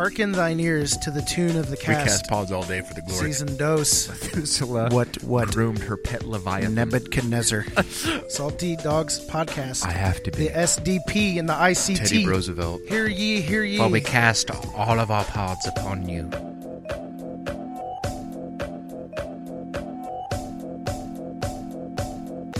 hearken thine ears to the tune of the cast. We cast pods all day for the glory. Season dose. Methuselah What? What? groomed her pet Leviathan. Nebuchadnezzar. Salty Dogs Podcast. I have to be. the SDP and the ICT. Teddy Roosevelt. Hear ye, hear ye. While we cast all of our pods upon you.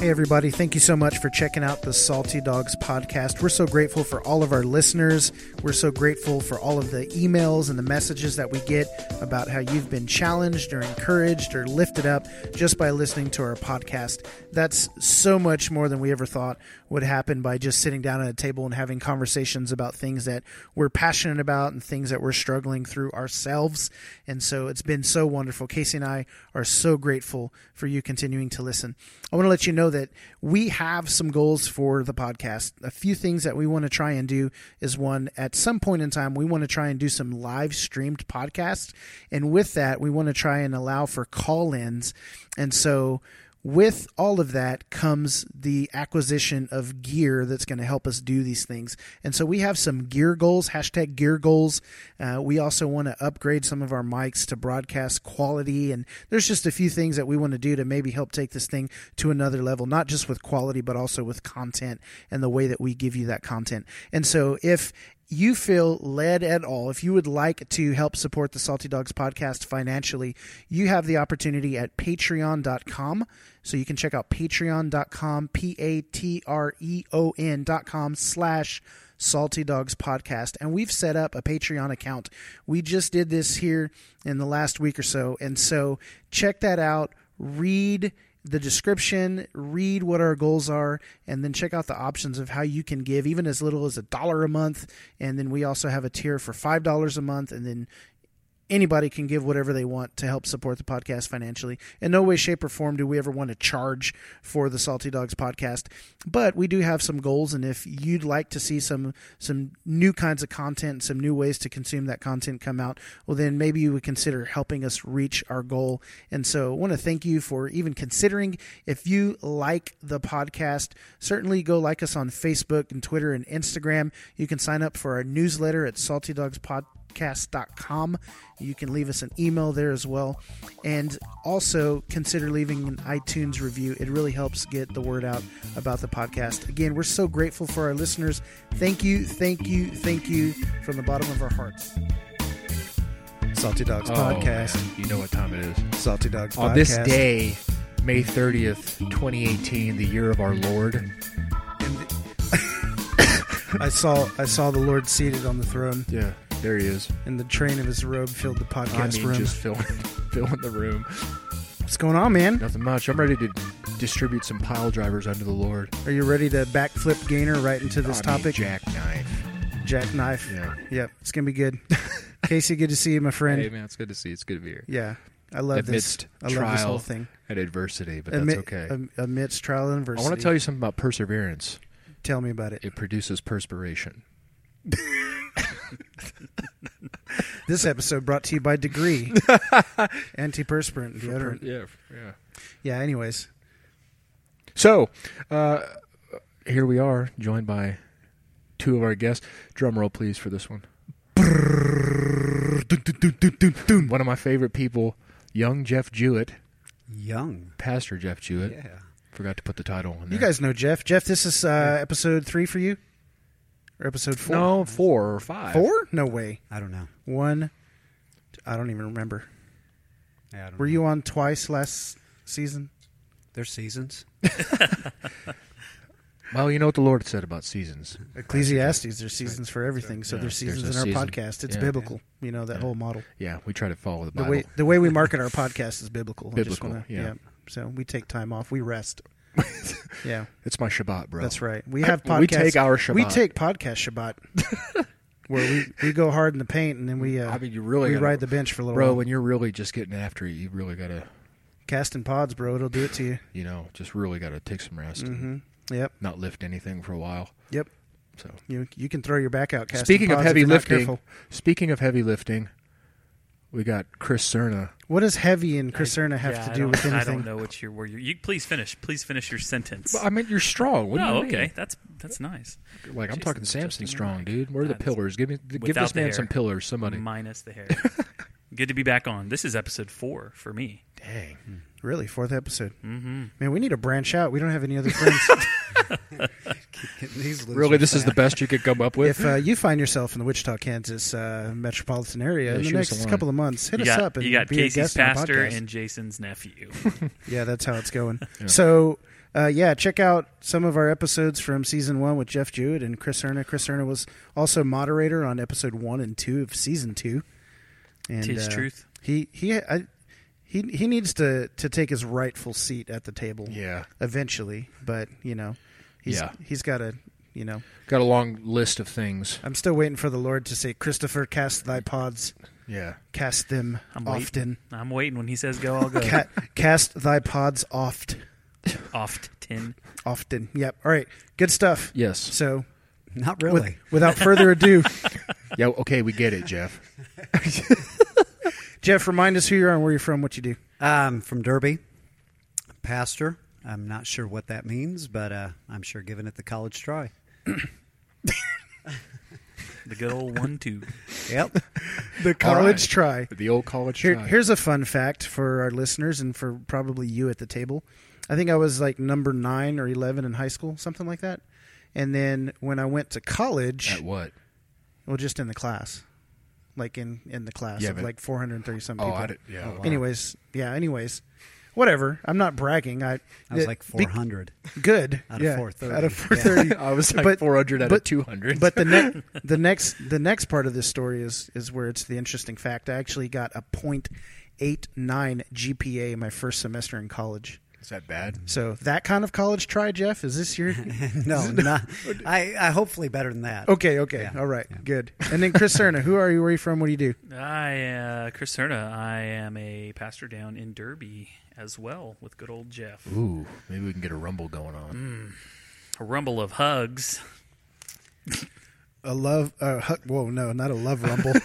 Hey, everybody. Thank you so much for checking out the Salty Dogs podcast. We're so grateful for all of our listeners. We're so grateful for all of the emails and the messages that we get about how you've been challenged or encouraged or lifted up just by listening to our podcast. That's so much more than we ever thought would happen by just sitting down at a table and having conversations about things that we're passionate about and things that we're struggling through ourselves. And so it's been so wonderful. Casey and I are so grateful for you continuing to listen. I want to let you know that we have some goals for the podcast. A few things that we want to try and do is one, at some point in time, we want to try and do some live streamed podcasts. And with that, we want to try and allow for call ins. And so, with all of that comes the acquisition of gear that's going to help us do these things. And so we have some gear goals, hashtag gear goals. Uh, we also want to upgrade some of our mics to broadcast quality. And there's just a few things that we want to do to maybe help take this thing to another level, not just with quality, but also with content and the way that we give you that content. And so if you feel led at all, if you would like to help support the Salty Dogs podcast financially, you have the opportunity at patreon.com. So you can check out patreon.com, P A T R E O N.com slash Salty Dogs Podcast. And we've set up a Patreon account. We just did this here in the last week or so. And so check that out. Read the description, read what our goals are, and then check out the options of how you can give, even as little as a dollar a month. And then we also have a tier for $5 a month. And then anybody can give whatever they want to help support the podcast financially. In no way, shape, or form do we ever want to charge for the Salty Dogs podcast, but we do have some goals. And if you'd like to see some some new kinds of content, some new ways to consume that content come out, well, then maybe you would consider helping us reach our goal. And so, I want to thank you for even considering. If you like the podcast, certainly go like us on Facebook and Twitter and Instagram. You can sign up for our newsletter at Salty Dogs Podcast podcast.com. You can leave us an email there as well. And also consider leaving an iTunes review. It really helps get the word out about the podcast. Again, we're so grateful for our listeners. Thank you, thank you, thank you from the bottom of our hearts. Salty Dogs Oh, Podcast. man, you know what time it is. Salty Dogs On Podcast. this day, May 30th, 2018, the year of our Lord. I saw I saw the Lord seated on the throne, Yeah, there he is. and the train of his robe filled the I podcast mean, room. just filling, filling the room. What's going on, man? Nothing much. I'm ready to distribute some pile drivers under the Lord. Are you ready to backflip Gainer right into this I mean, topic? jackknife. Jackknife. Yeah. Yep, it's gonna be good. Casey, good to see you, my friend. Hey, man, it's good to see. you. It's good to be here. Yeah, I love Amidst this. I love this trial whole thing. and adversity, but that's okay. am- amidst trial and adversity. I adversity. want to tell you something about perseverance. Tell me about it. It produces perspiration. This episode brought to you by Degree, antiperspirant deodorant. Yeah, yeah. Yeah. Anyways, So, uh, here we are, joined by two of our guests. Drum roll, please, for this one. One of my favorite people, young Jeff Jewett, Young. Pastor Jeff Jewett. Yeah. Forgot to put the title on there. you guys know Jeff. Jeff, this is uh, episode three for you, or episode four? no four or five. four? No way. I don't know. One. I don't even remember. Yeah, I don't Were know. you on twice last season? There's seasons. Well, you know what the Lord said about seasons. Ecclesiastes, there's seasons for everything. So Yeah, there's seasons there's in our season. podcast. It's Yeah. biblical. You know that Yeah. whole model. Yeah, we try to follow the The Bible. way the way we market our podcast is biblical. I just Biblical, wanna- yeah. So we take time off. We rest. yeah, it's my Shabbat, bro. that's right. We have podcasts. We take our Shabbat. We take podcast Shabbat, where we, we go hard in the paint and then we uh, I mean, you really we gotta- ride the bench for a little bro. while. When you're really just getting after it, you really gotta, Casting pods, bro. It'll do it to you. you know, just really gotta take some rest and hmm Yep. not lift anything for a while. Yep. So, You you can throw your back out. Casting speaking of heavy lifting, speaking of heavy lifting, We got Chris Cerna. What does heavy and Chris Cerna have Yeah, to do don't- with I anything? don't know what you're. Where you're. You please finish. Please finish your sentence. I mean, you're strong. What do oh, you mean? okay. That's that's nice. Like I'm Jason's talking Samson strong, your dude. Where are the pillars? Give me, give Without this the man some pillars. Somebody. Minus the hair. Good to be back on. This is episode four for me. Dang. Really, fourth episode. Mm-hmm. Man, we need to branch out. We don't have any other friends. These Really, this is the best you could come up with. if uh, you find yourself in the Wichita, Kansas uh, metropolitan area Yeah, in the shoot us a next line. couple of months, hit you us got, up and you got be a Casey's guest on our pastor and Jason's nephew. Yeah, that's how it's going. Yeah. So, uh, yeah, check out some of our episodes from season one with Jeff Jewett and Chris Cerna. Chris Cerna was also moderator on episode one and two of season two. And Tis uh, truth. He he I, he he needs to to take his rightful seat at the table yeah, eventually. But you know, he's Yeah. he's got a, you know. got a long list of things. I'm still waiting for the Lord to say, "Christopher, cast thy pods, Yeah, cast them I'm waiting. often, I'm waiting when he says go. I'll go. Ca- cast thy pods oft, Off tin. often." Yep. All right, good stuff. yes, So, Not with- really. without further ado, yeah. Okay, we get it, Jeff. Jeff, remind us who you are and where you're from, what you do. I'm from Derby, pastor. I'm not sure what that means, but uh, I'm sure giving it the college try. The good old one two. Yep. The college try. The old college Here, try. here's a fun fact for our listeners and for probably you at the table. I think I was like number nine or eleven in high school, something like that. And then when I went to college, At what? well, just in the class, like in in the class Yeah, of but- like 430 some Oh, people. I did, yeah. Oh, wow. Anyways, yeah. Anyways, whatever. I'm not bragging. I I was it- like be- 400. good Out of yeah, 430. Out of 430. I was like But- 400 out but- of 200. But the next the next the next part of this story is is where it's the interesting fact. I actually got a .89 GPA my first semester in college. Is that bad? So that kind of college try, Jeff, is this your no, not. I, I hopefully better than that. Okay, okay. Yeah, All right. yeah. Good. And then Chris Cerna, who are you? Where are you from? What do you do? I, uh, Chris Cerna, I am a pastor down in Derby as well with good old Jeff. Ooh, maybe we can get a rumble going on. A rumble of hugs. A love uh hug, whoa, no, not a love rumble.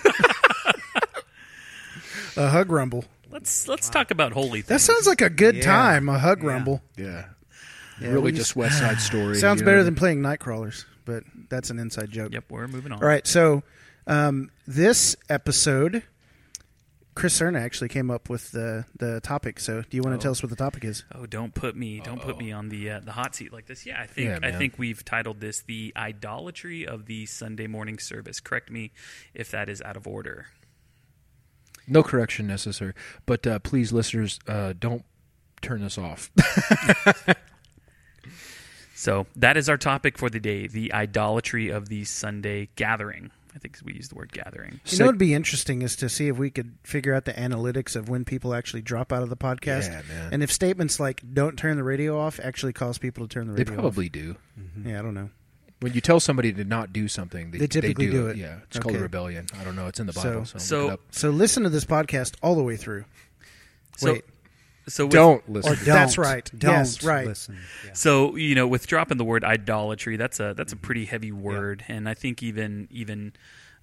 a hug rumble. Let's let's talk about holy things. That sounds like a good Yeah. time, a hug Yeah. rumble. Yeah, Yeah, really we just West Side Story. Sounds you better know? than playing Nightcrawlers, but that's an inside joke. Yep, we're moving on. All right, so um, this episode, Chris Cerna actually came up with the the topic. So, do you want to Oh. tell us what the topic is? Oh, don't put me don't put me on the uh, the hot seat like this. Yeah, I think Yeah, I man. think we've titled this the idolatry of the Sunday morning service. Correct me if that is out of order. No correction necessary. But uh, please, listeners, uh, don't turn this off. So that is our topic for the day: the idolatry of the Sunday gathering. I think we use the word gathering. You know, what'd be interesting is to see if we could figure out the analytics of when people actually drop out of the podcast, Yeah, man. and if statements like "don't turn the radio off" actually cause people to turn the they radio probably do. off. Yeah, I don't know. When you tell somebody to not do something, they, They typically do, do it. it. Yeah, it's called Okay. rebellion. I don't know. It's in the Bible. So, so- look. So listen to this podcast all the way through. So, Wait, so with, don't listen. Or don't. That's right. Don't Yes, right. listen. Yeah. So you know, with dropping the word idolatry, that's a that's a pretty heavy word, and I think even even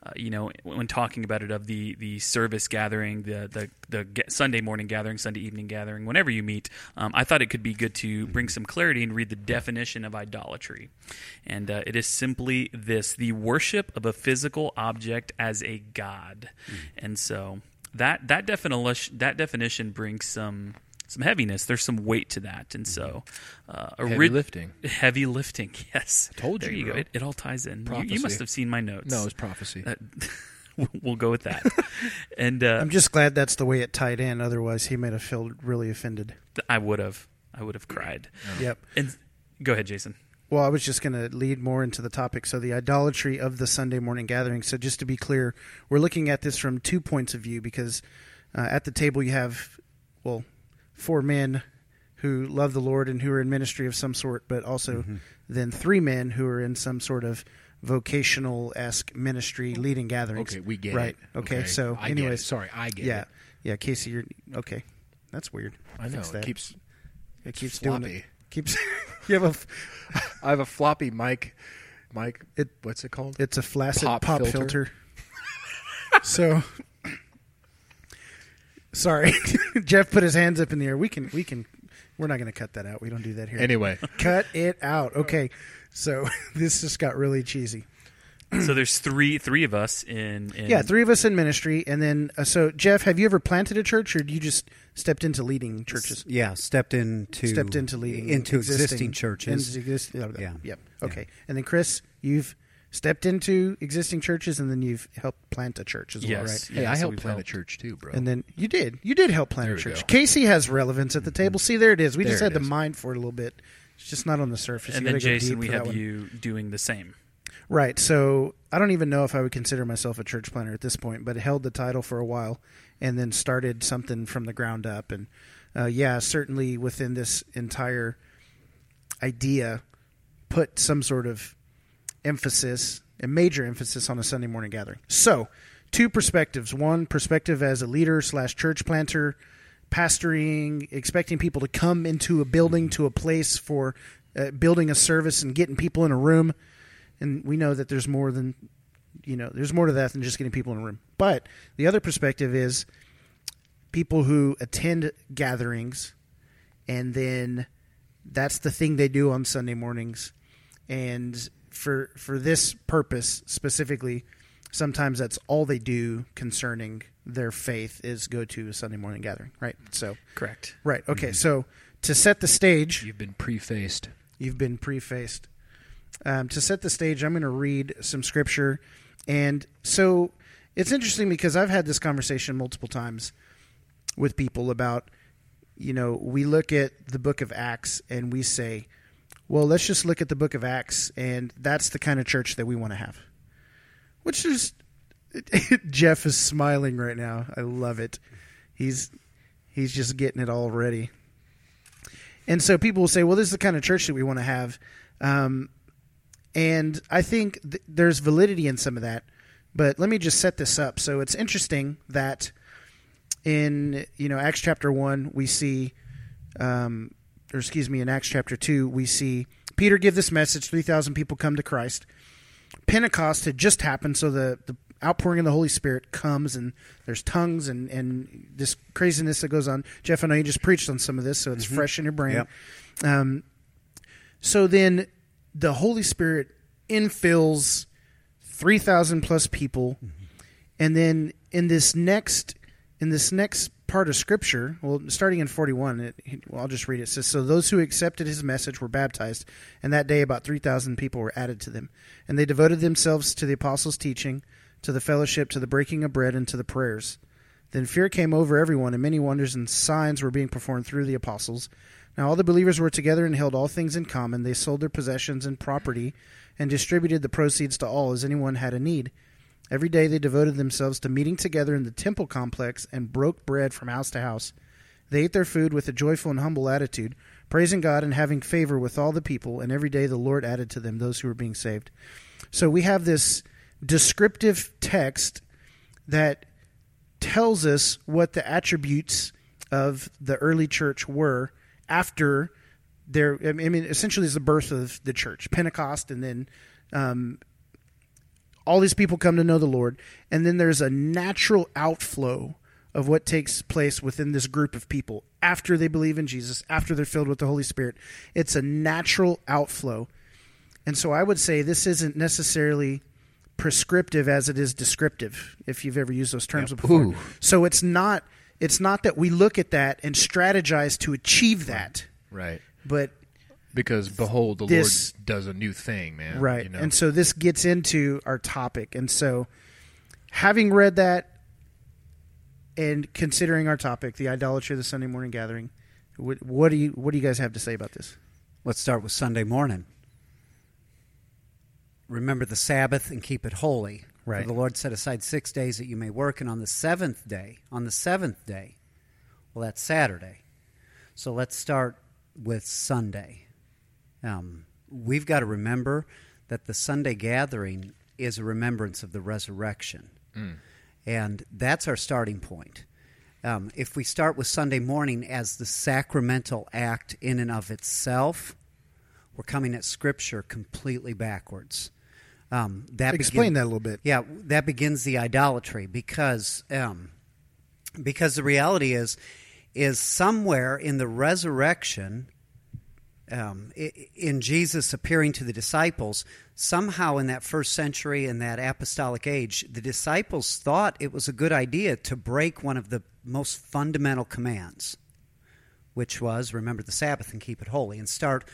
uh, you know when talking about it of the the service gathering, the the the Sunday morning gathering, Sunday evening gathering, whenever you meet, um, I thought it could be good to bring some clarity and read the definition of idolatry, and uh, it is simply this: the worship of a physical object as a god, and so that that definition that definition brings some. Some heaviness. There's some weight to that, and so uh, a Heavy rid- lifting. Heavy lifting, yes. told you. there you, you go. It, it all ties in. You, you must have seen my notes. No, it's prophecy. That- we'll go with that. and uh, I'm just glad that's the way it tied in. Otherwise, he might have felt really offended. I would have, I would have cried. Yep. And go ahead, Jason. Well, I was just going to lead more into the topic. So, the idolatry of the Sunday morning gathering. So, just to be clear, we're looking at this from two points of view because uh, at the table you have, well, four men who love the Lord and who are in ministry of some sort, but also mm-hmm. then three men who are in some sort of vocational esque ministry leading gatherings. Okay, we get right. it. Okay, so I anyways, sorry, I get yeah, it. yeah, Casey, you're okay. That's weird. I know Fix it that. keeps. It keeps floppy. doing it. Keeps. you have a. f- I have a floppy mic. Mic. It- What's it called? It's a flaccid Pop pop, filter. filter. so, Sorry, Jeff put his hands up in the air. We can, we can. We're not going to cut that out. We don't do that here. Anyway, cut it out. Okay, so this just got really cheesy. so there's three three of us in, in Yeah, three of us in ministry, and then uh, so Jeff, have you ever planted a church, or did you just stepped into leading churches? Yeah, stepped into stepped into leading into existing, churches. into exist- yeah. Yeah. Yep. Okay. And then Chris, you've stepped into existing churches, and then you've helped plant a church as well, Yes. right? hey, I so helped plant helped. a church too, bro. And then you did. You did help plant There a church. go. Mm-hmm. Casey has relevance at the table. See, there it is. We just had to is. mine for it a little bit. It's just not on the surface. and You then Jason, we have one. you doing the same. Right. So I don't even know if I would consider myself a church planter at this point, but held the title for a while and then started something from the ground up. And uh, yeah, certainly within this entire idea, put some sort of emphasis, a major emphasis on a Sunday morning gathering. So, two perspectives. One perspective as a leader slash church planter, pastoring, expecting people to come into a building, to a place for uh, building a service and getting people in a room and we know that there's more than you know there's more to that than just getting people in a room but the other perspective is people who attend gatherings and then that's the thing they do on sunday mornings and for for this purpose specifically sometimes that's all they do concerning their faith is go to a sunday morning gathering right so Correct. right okay so to set the stage You've been prefaced. You've been prefaced. Um, to set the stage, I'm going to read some scripture. And so it's interesting because I've had this conversation multiple times with people about, you know, we look at the book of Acts and we say, well, let's just look at the book of Acts, and that's the kind of church that we want to have. Which is, Jeff is smiling right now. I love it. He's he's just getting it all ready. And so people will say, well, this is the kind of church that we want to have. Um, and I think th- there's validity in some of that. But let me just set this up. So it's interesting that in you know Acts chapter one we see, um, or excuse me, in Acts chapter two we see Peter give this message. Three thousand people come to Christ. Pentecost had just happened, so the the outpouring of the Holy Spirit comes, and there's tongues and and this craziness that goes on. Jeff, I know you just preached on some of this, so it's fresh in your brain. Yep. Um, so then the Holy Spirit infills 3,000 plus people. And then in this next in this next part of scripture, well starting in 41, it, well, I'll just read it. It says so those who accepted his message were baptized, and that day about 3,000 people were added to them. And they devoted themselves to the apostles' teaching, to the fellowship, to the breaking of bread, and to the prayers. Then fear came over everyone, and many wonders and signs were being performed through the apostles. Now all the believers were together and held all things in common. They sold their possessions and property and distributed the proceeds to all as anyone had a need. Every day they devoted themselves to meeting together in the temple complex and broke bread from house to house. They ate their food with a joyful and humble attitude, praising God and having favor with all the people, and every day the Lord added to them those who were being saved. So we have this descriptive text that tells us what the attributes of the early church were after their I mean essentially is the birth of the church Pentecost and then um, all these people come to know the Lord and then there's a natural outflow of what takes place within this group of people after they believe in Jesus after they're filled with the Holy Spirit. It's a natural outflow. And so I would say this isn't necessarily prescriptive as it is descriptive if you've ever used those terms before. Ooh. so it's not it's not that we look at that and strategize to achieve that. Right. but Because behold, the This- Lord does a new thing, man. right You know? and so this gets into our topic and so having read that and considering our topic the idolatry of the sunday morning gathering what, what do you what do you guys have to say about this Let's start with Sunday morning. Remember the Sabbath and keep it holy. Right. For the Lord set aside six days that you may work, and on the seventh day, on the seventh day, well, that's Saturday. So let's start with Sunday. Um, we've got to remember that the Sunday gathering is a remembrance of the resurrection. And that's our starting point. Um, if we start with Sunday morning as the sacramental act in and of itself, we're coming at Scripture completely backwards. Um, that explain begin- that a little bit yeah, that begins the idolatry because um, because the reality is is somewhere in the resurrection um, in Jesus appearing to the disciples, somehow in that first century, in that apostolic age, the disciples thought it was a good idea to break one of the most fundamental commands, which was remember the Sabbath and keep it holy, and start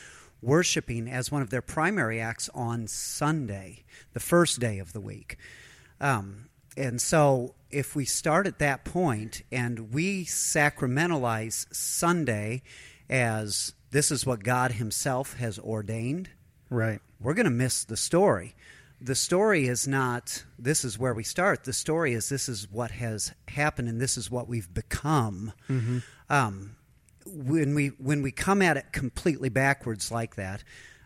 worshiping as one of their primary acts on Sunday, the first day of the week. Um, and so, if we start at that point and we sacramentalize Sunday as this is what God Himself has ordained, right? We're going to miss the story. The story is not this is where we start. The story is this is what has happened and this is what we've become. Mm-hmm. Um, when we when we come at it completely backwards like that,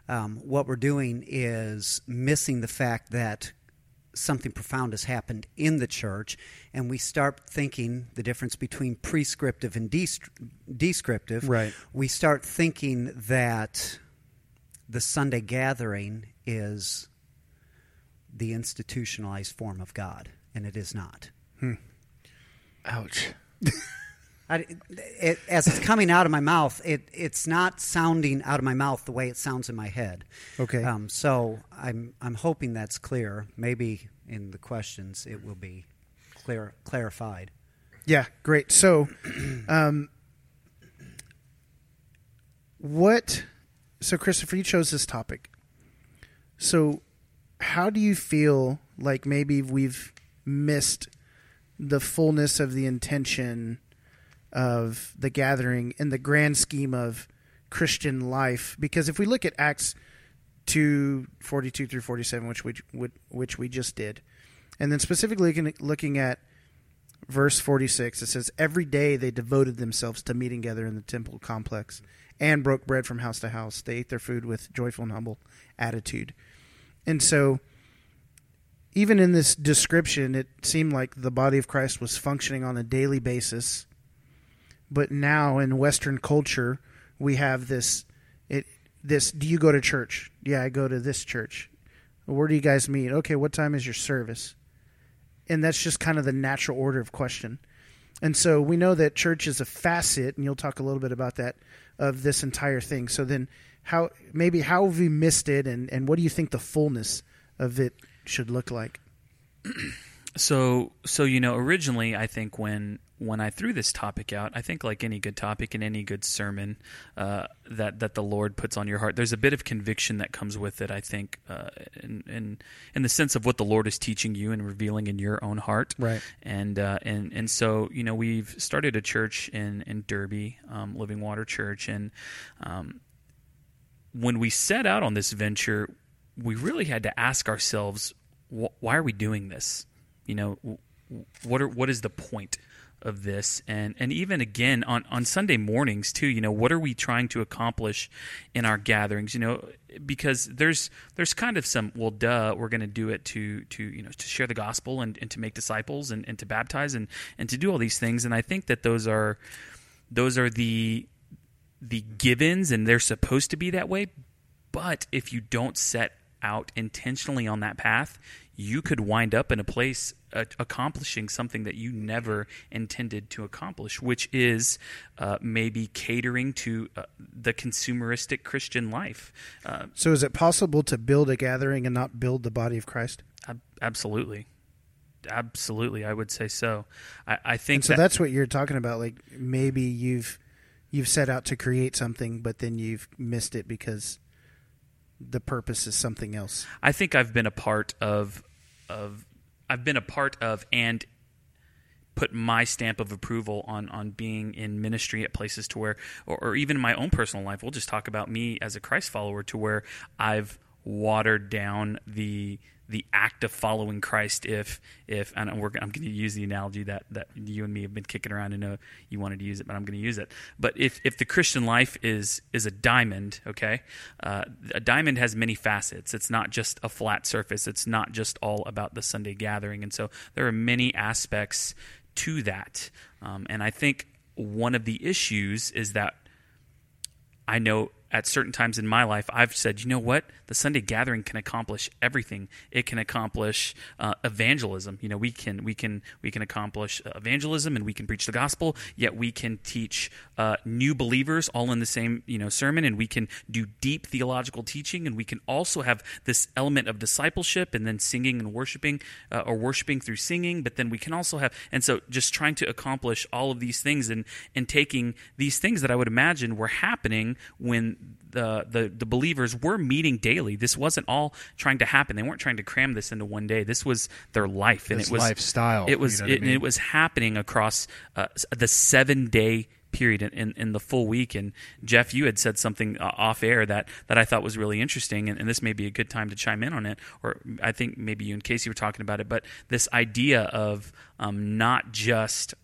um, what we're doing is missing the fact that something profound has happened in the church, and we start thinking the difference between prescriptive and descriptive. Right. We start thinking that the Sunday gathering is the institutionalized form of God, and it is not. Hmm. Ouch. I, it, as it's coming out of my mouth, it, it's not sounding out of my mouth the way it sounds in my head. Okay. Um, so I'm I'm hoping that's clear. Maybe in the questions it will be clear clarified. Yeah, great. So, um, what? So, Christopher, you chose this topic. So, how do you feel like maybe we've missed the fullness of the intention of the gathering in the grand scheme of Christian life. Because if we look at Acts two forty two through 47, which we, which we just did, and then specifically looking at verse 46, it says, Every day they devoted themselves to meeting together in the temple complex and broke bread from house to house. They ate their food with joyful and humble attitude. And so, even in this description, it seemed like the body of Christ was functioning on a daily basis but now in Western culture, we have this. It this. Do you go to church? Yeah, I go to this church. Where do you guys meet? Okay, what time is your service? And that's just kind of the natural order of question. And so we know that church is a facet, and you'll talk a little bit about that of this entire thing. So then, how maybe how have we missed it, and and what do you think the fullness of it should look like? So so you know originally I think when when I threw this topic out, I think like any good topic and any good sermon uh, that that the Lord puts on your heart, there's a bit of conviction that comes with it. I think, uh, in, in, in the sense of what the Lord is teaching you and revealing in your own heart, right? And uh, and and so you know we've started a church in in Derby, um, Living Water Church, and um, when we set out on this venture, we really had to ask ourselves, wh- why are we doing this? You know, what are what is the point? Of this. And and even again on on Sunday mornings too you know what are we trying to accomplish in our gatherings you know? Because there's there's kind of some well duh we're going to do it to to you know to share the gospel and, and to make disciples and, and to baptize and and to do all these things. And I think that those are those are the the givens and they're supposed to be that way. But if you don't set out intentionally on that path you could wind up in a place uh, accomplishing something that you never intended to accomplish, which is uh, maybe catering to uh, the consumeristic Christian life. Uh, so, is it possible to build a gathering and not build the body of Christ? Ab- absolutely. Absolutely, I would say so. I, I think and so. That, that's what you're talking about. Like maybe you've you've set out to create something, but then you've missed it because the purpose is something else. I think I've been a part of of I've been a part of and put my stamp of approval on on being in ministry at places to where or, or, even in my own personal life. We'll just talk about me as a christ follower to where i've watered down the the act of following Christ if if and I'm going to use the analogy that that you and me have been kicking around. and know you wanted to use it, but I'm going to use it. But if if the Christian life is is a diamond, okay, uh, a diamond has many facets. It's not just a flat surface. It's not just all about the Sunday gathering, and so there are many aspects to that. Um, and I think one of the issues is that I know at certain times in my life, I've said, you know what, the Sunday gathering can accomplish everything. It can accomplish uh, evangelism. You know, we can we can we can accomplish evangelism, and we can preach the gospel. Yet we can teach uh, new believers all in the same you know sermon, and we can do deep theological teaching, and we can also have this element of discipleship, and then singing and worshiping, uh, or worshiping through singing. But then we can also have, and so just trying to accomplish all of these things, and and taking these things that I would imagine were happening when the, the the believers were meeting daily. This wasn't all trying to happen. They weren't trying to cram this into one day. This was their life, and This it was lifestyle, It was you know what I it, mean? it was happening across uh, the seven day period in, in, in the full week. And Jeff, you had said something uh, off air that, that I thought was really interesting, and, and this may be a good time to chime in on it. Or I think maybe you and Casey were talking about it, but this idea of um, not just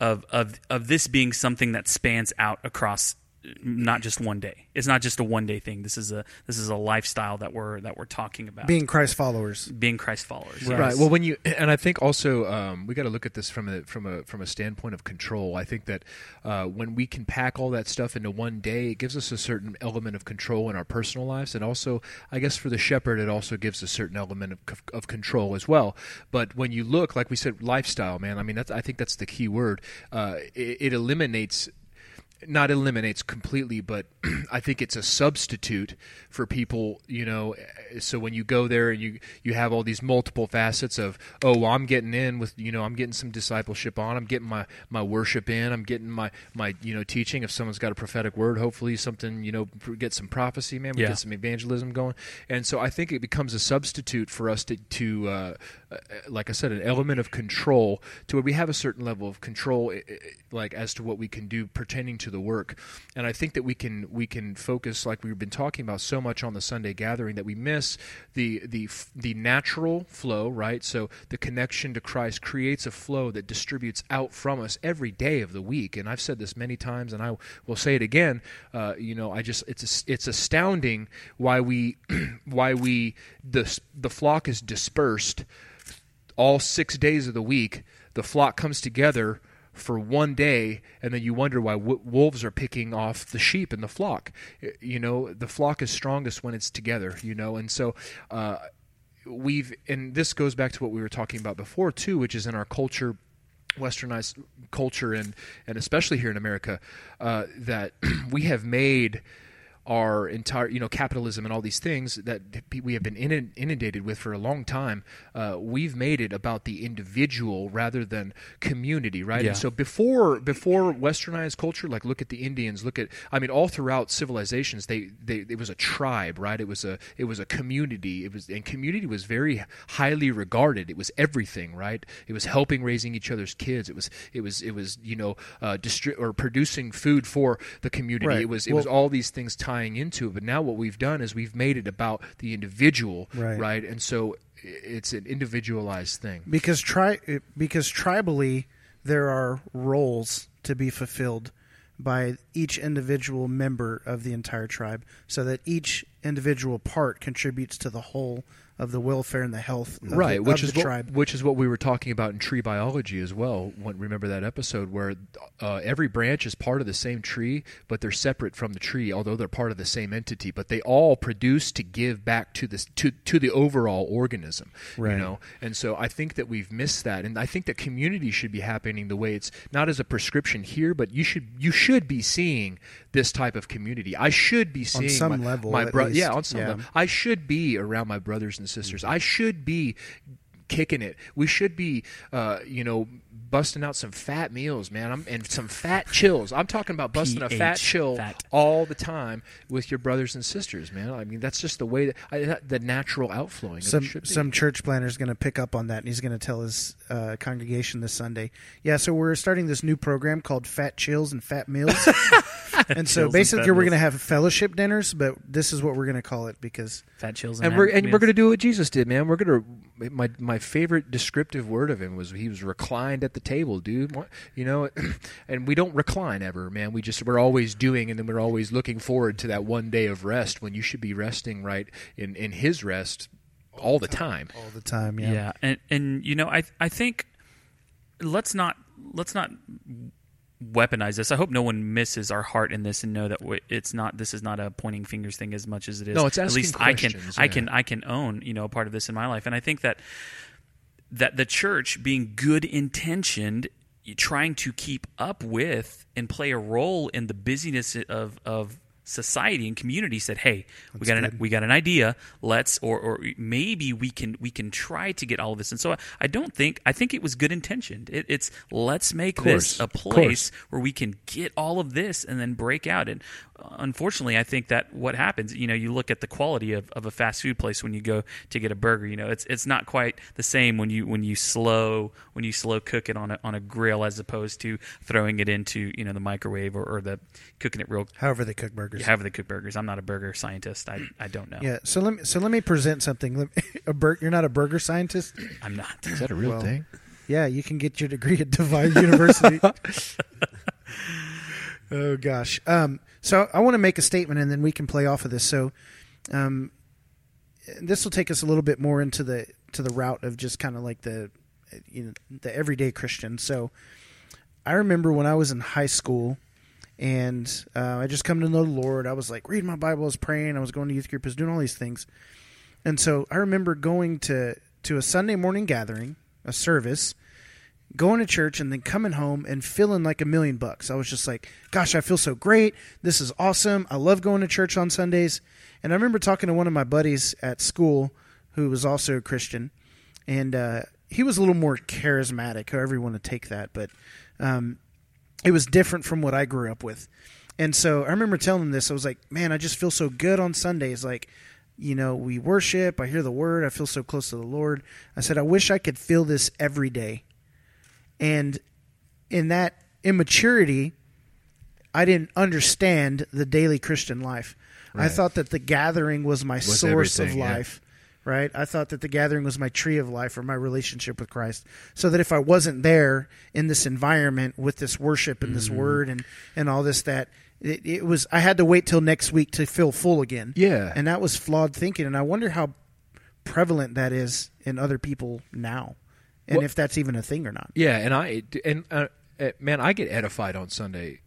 of of of this being something that spans out across not just one day. It's not just a one day thing. This is a this is a lifestyle that we're that we're talking about. Being Christ followers. being Christ followers. Right. Yes. Well, when you and I think also um, we got to look at this from a from a from a standpoint of control. I think that uh, when we can pack all that stuff into one day, it gives us a certain element of control in our personal lives, and also, I guess, for the shepherd, it also gives a certain element of, of control as well. But when you look, like we said, lifestyle, man. I mean, that's I think that's the key word. Uh, it, it eliminates not eliminates completely, but I think it's a substitute for people. You know, so when you go there and you you have all these multiple facets of oh, well, I'm getting in with you know I'm getting some discipleship on, I'm getting my my worship in, I'm getting my my you know teaching. If someone's got a prophetic word, hopefully something you know get some prophecy, man. We Yeah. get some evangelism going, and so I think it becomes a substitute for us to to uh, like I said, an element of control to where we have a certain level of control, like as to what we can do pertaining to the work. And I think that we can we can focus, like we've been talking about so much on the Sunday gathering, that we miss the the the natural flow, right? So the connection to Christ creates a flow that distributes out from us every day of the week. And I've said this many times, and I will say it again. Uh, you know, I just it's it's astounding why we why we the the flock is dispersed all six days of the week, the flock comes together for one day, and then you wonder why w- wolves are picking off the sheep in the flock. You know, the flock is strongest when it's together. You know, and so. Uh, We've and this goes back to what we were talking about before too, which is in our culture, westernized culture, and and especially here in America, uh, that we have made our entire you know capitalism and all these things that we have been inundated with for a long time uh, we've made it about the individual rather than community right? Yeah. and so before before westernized culture like look at the indians look at i mean all throughout civilizations they, they it was a tribe right? It was a it was a community. It was and community was very highly regarded. It was everything right? It was helping raising each other's kids. It was it was it was you know uh, distri- or producing food for the community. Right. it was it was all these things tying into it but now what we've done is we've made it about the individual Right. and so it's an individualized thing because tri because tribally there are roles to be fulfilled by each individual member of the entire tribe so that each individual part contributes to the whole of the welfare and the health of right the, which is what, tribe which is what we were talking about in tree biology as well remember that episode where uh, every branch is part of the same tree but they're separate from the tree although they're part of the same entity but they all produce to give back to this to, to the overall organism Right. you know and so i think that we've missed that and i think that community should be happening the way it's not as a prescription here but you should you should be seeing this type of community i should be seeing some my, level, my at bro- least. yeah on some Yeah. level I should be around my brothers and sisters. I should be kicking it. We should be, uh, you know, busting out some fat meals, man. I'm, and some fat chills. I'm talking about busting a fat chill fat. all the time with your brothers and sisters, man. I mean, that's just the way that I, the natural outflowing. of some some church planter is going to pick up on that and he's going to tell his uh, congregation this Sunday. Yeah, so we're starting this new program called Fat Chills and Fat Meals. and so Chills and basically Fat we're going to have fellowship dinners, but this is what we're going to call it because Fat chills and and, we're happy and we're gonna do what Jesus did, man. We're gonna my my favorite descriptive word of him was he was reclined at the table, dude. You know, and we don't recline ever, man. We just we're always doing, and then we're always looking forward to that one day of rest when you should be resting right in in His rest all the time. all the time, yeah. yeah and and you know i i think let's not let's not weaponize this. I hope no one misses our heart in this and know that it's not. This is not a pointing fingers thing as much as it is. No, it's at least I can. questions, I can. I can own you know a part of this in my life, and I think that that the church being good intentioned trying to keep up with and play a role in the busyness of of society and community said hey we got an we got an idea. Let's or or maybe we can we can try to get all of this. And so I, I don't think I think it was good intentioned. It, it's let's make this a place where we can get all of this and then break out. And uh, unfortunately I think that what happens you know you look at the quality of, of a fast food place when you go to get a burger you know it's it's not quite the same when you when you slow when you slow cook it on a on a grill as opposed to throwing it into you know the microwave or, or the cooking it real However, they cook burgers. However the cook burgers I'm not a burger scientist I, I don't know Yeah. So let me so let me present something. Me- A bur- You're not a burger scientist. I'm not Is that a real Well, thing? Yeah, you can get your degree at Divine University. oh gosh. Um, so I want to make a statement, and then we can play off of this. So, um, this will take us a little bit more into the to the route of just kind of like the you know the everyday Christian. So, I remember when I was in high school. And uh, I just come to know the Lord. I was like reading my Bible, I was praying, I was going to youth group, I was doing all these things. And so I remember going to to a Sunday morning gathering, a service, going to church and then coming home and feeling like a million bucks. I was just like, gosh, I feel so great. This is awesome. I love going to church on Sundays. And I remember talking to one of my buddies at school who was also a Christian, and uh, he was a little more charismatic, however you want to take that, but um, it was different from what I grew up with. And so I remember telling him this. I was like, man, I just feel so good on Sundays. Like, you know, we worship, I hear the word, I feel so close to the Lord. I said, I wish I could feel this every day. And in that immaturity, I didn't understand the daily Christian life. I thought that the gathering was my source of life, right? I thought that the gathering was my tree of life or my relationship with Christ. So that if I wasn't there in this environment with this worship and Mm-hmm. this word and, and all this, that it, it was, I had to wait till next week to feel full again. Yeah. And that was flawed thinking. And I wonder how prevalent that is in other people now and Well- if that's even a thing or not. Yeah, and I and uh, uh, man, I get edified on Sunday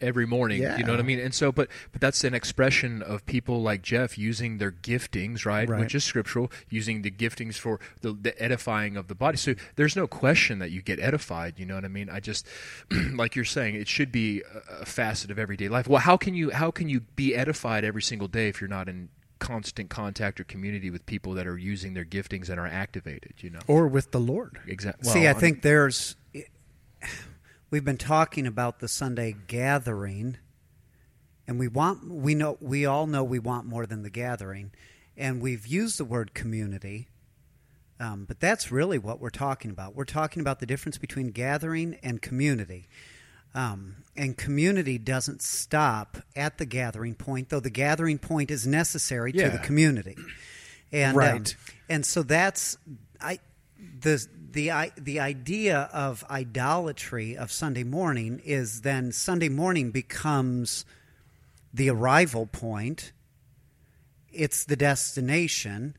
every morning. Yeah. You know what I mean? And so, but but that's an expression of people like Jeff using their giftings, right? Right. Which is scriptural, using the giftings for the, the edifying of the body. So there's no question that you get edified. You know what I mean? I just like you're saying, it should be a, a facet of everyday life. Well, how can you how can you be edified every single day if you're not in constant contact or community with people that are using their giftings and are activated? You know. Or with the Lord. Exactly. See, I think there's. We've been talking about the Sunday gathering, and we want we know we all know we want more than the gathering, and we've used the word community, um, but that's really what we're talking about. We're talking about the difference between gathering and community. Um, and community doesn't stop at the gathering point, though the gathering point is necessary to the community. And um, and so that's I the the the idea of idolatry of Sunday morning is then Sunday morning becomes the arrival point. It's the destination,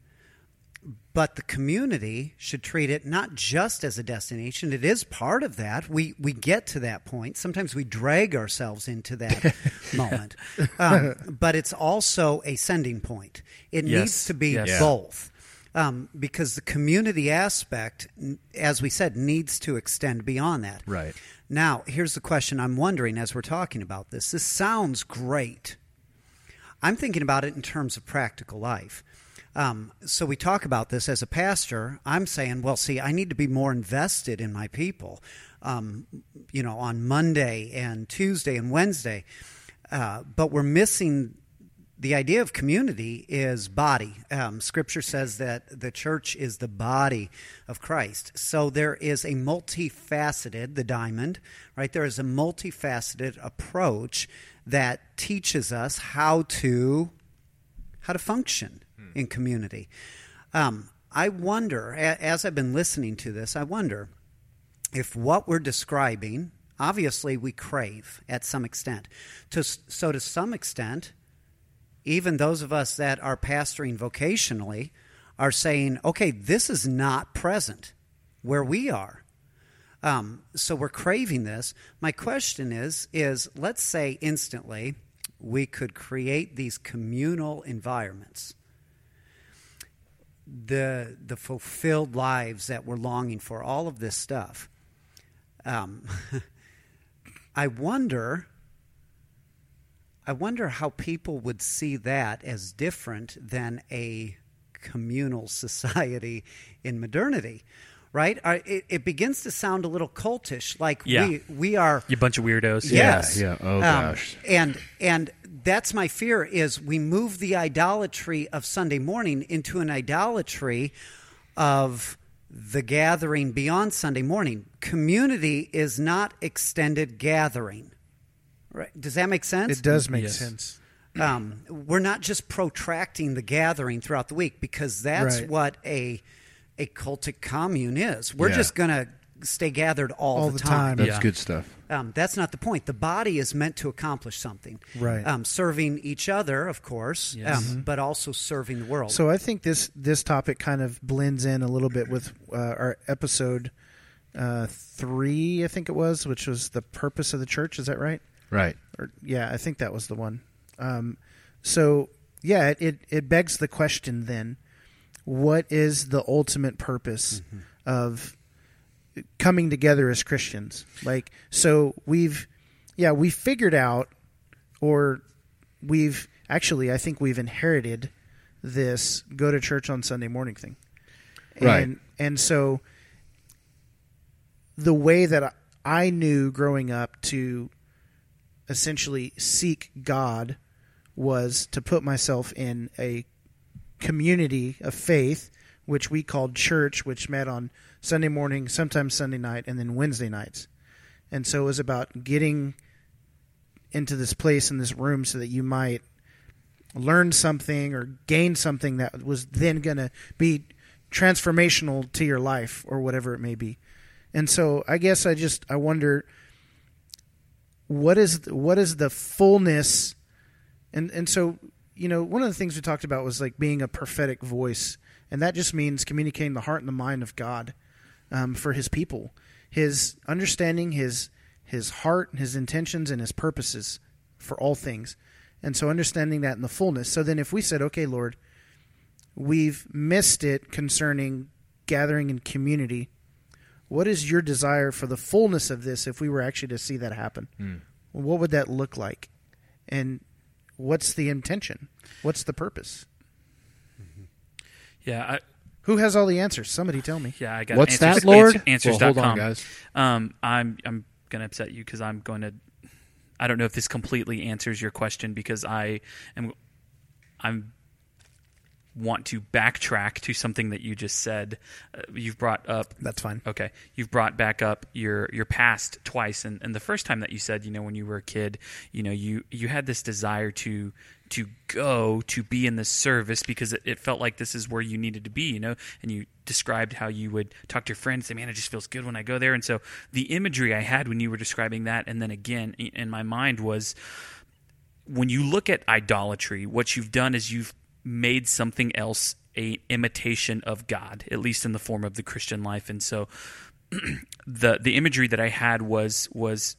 but the community should treat it not just as a destination. It is part of that. We we get to that point. Sometimes we drag ourselves into that moment, um, but it's also a sending point. It Yes. needs to be Yes. Both. Um, because the community aspect, as we said, needs to extend beyond that. Right. Now, here's the question I'm wondering as we're talking about this. This sounds great. I'm thinking about it in terms of practical life. Um, so we talk about this as a pastor. I'm saying, well, see, I need to be more invested in my people. Um, you know, on Monday and Tuesday and Wednesday, uh, but we're missing the idea of community is body. Um, scripture says that the church is the body of Christ. So there is a multifaceted, the diamond, right? There is a multifaceted approach that teaches us how to how to function in community. Um, I wonder, as I've been listening to this, I wonder if what we're describing, obviously, we crave at some extent. To, so, to some extent, even those of us that are pastoring vocationally are saying, okay, this is not present where we are. Um, so we're craving this. My question is: is let's say instantly we could create these communal environments, the the fulfilled lives that we're longing for, all of this stuff. Um, I wonder. I wonder how people would see that as different than a communal society in modernity, right? Uh, it, it begins to sound a little cultish, like Yeah. we we are You a bunch of weirdos. Yes. yeah. Oh, Um, gosh. And and that's my fear is we move the idolatry of Sunday morning into an idolatry of the gathering beyond Sunday morning. Community is not extended gathering. Right? Does that make sense? It does make Yes. sense. um, we're not just protracting the gathering throughout the week because that's Right. what a a cultic commune is. We're Yeah. just going to stay gathered all, All the, the time. That's Yeah. good stuff. Um, that's not the point. The body is meant to accomplish something, Right. Um, serving each other, of course, Yes. um, but also serving the world. So I think this this topic kind of blends in a little bit with uh, our episode uh, three, I think it was, which was the purpose of the church. Is that right? Right. Or yeah, I think that was the one. Um, so yeah, it, it it begs the question then: What is the ultimate purpose of coming together as Christians? Like, so we've yeah we figured out, or we've actually I think we've inherited this go to church on Sunday morning thing, Right. And and so the way that I knew growing up to essentially seek God was to put myself in a community of faith, which we called church, which met on Sunday morning, sometimes Sunday night, and then Wednesday nights. And so it was about getting into this place in this room so that you might learn something or gain something that was then going to be transformational to your life or whatever it may be. And so I guess I just I wonder what is what is the fullness? And and so you know one of the things we talked about was like being a prophetic voice and that just means communicating the heart and the mind of God um, for his people his understanding his his heart his intentions and his purposes for all things. And so understanding that in the fullness. So then if we said okay lord we've missed it concerning gathering in community what is your desire for the fullness of this if we were actually to see that happen? What would that look like? And what's the intention? What's the purpose? Yeah, I, Who has all the answers? Somebody tell me. yeah, I got What's answers, that, Lord? Answers, Well, answers.com. hold on, guys. Um, I'm I'm going to upset you because I'm going to. I don't know if this completely answers your question because I am. I'm want to backtrack to something that you just said. Uh, you've brought up That's fine. Okay, you've brought back up your your past twice, and, and the first time that you said, you know, when you were a kid, you know, you you had this desire to to go to be in the service because it, it felt like this is where you needed to be, you know, and you described how you would talk to your friends, say, "Man, it just feels good when I go there," and so the imagery I had when you were describing that, and then again in my mind was when you look at idolatry, what you've done is you've made something else a imitation of God, at least in the form of the Christian life. And so the the imagery that I had was was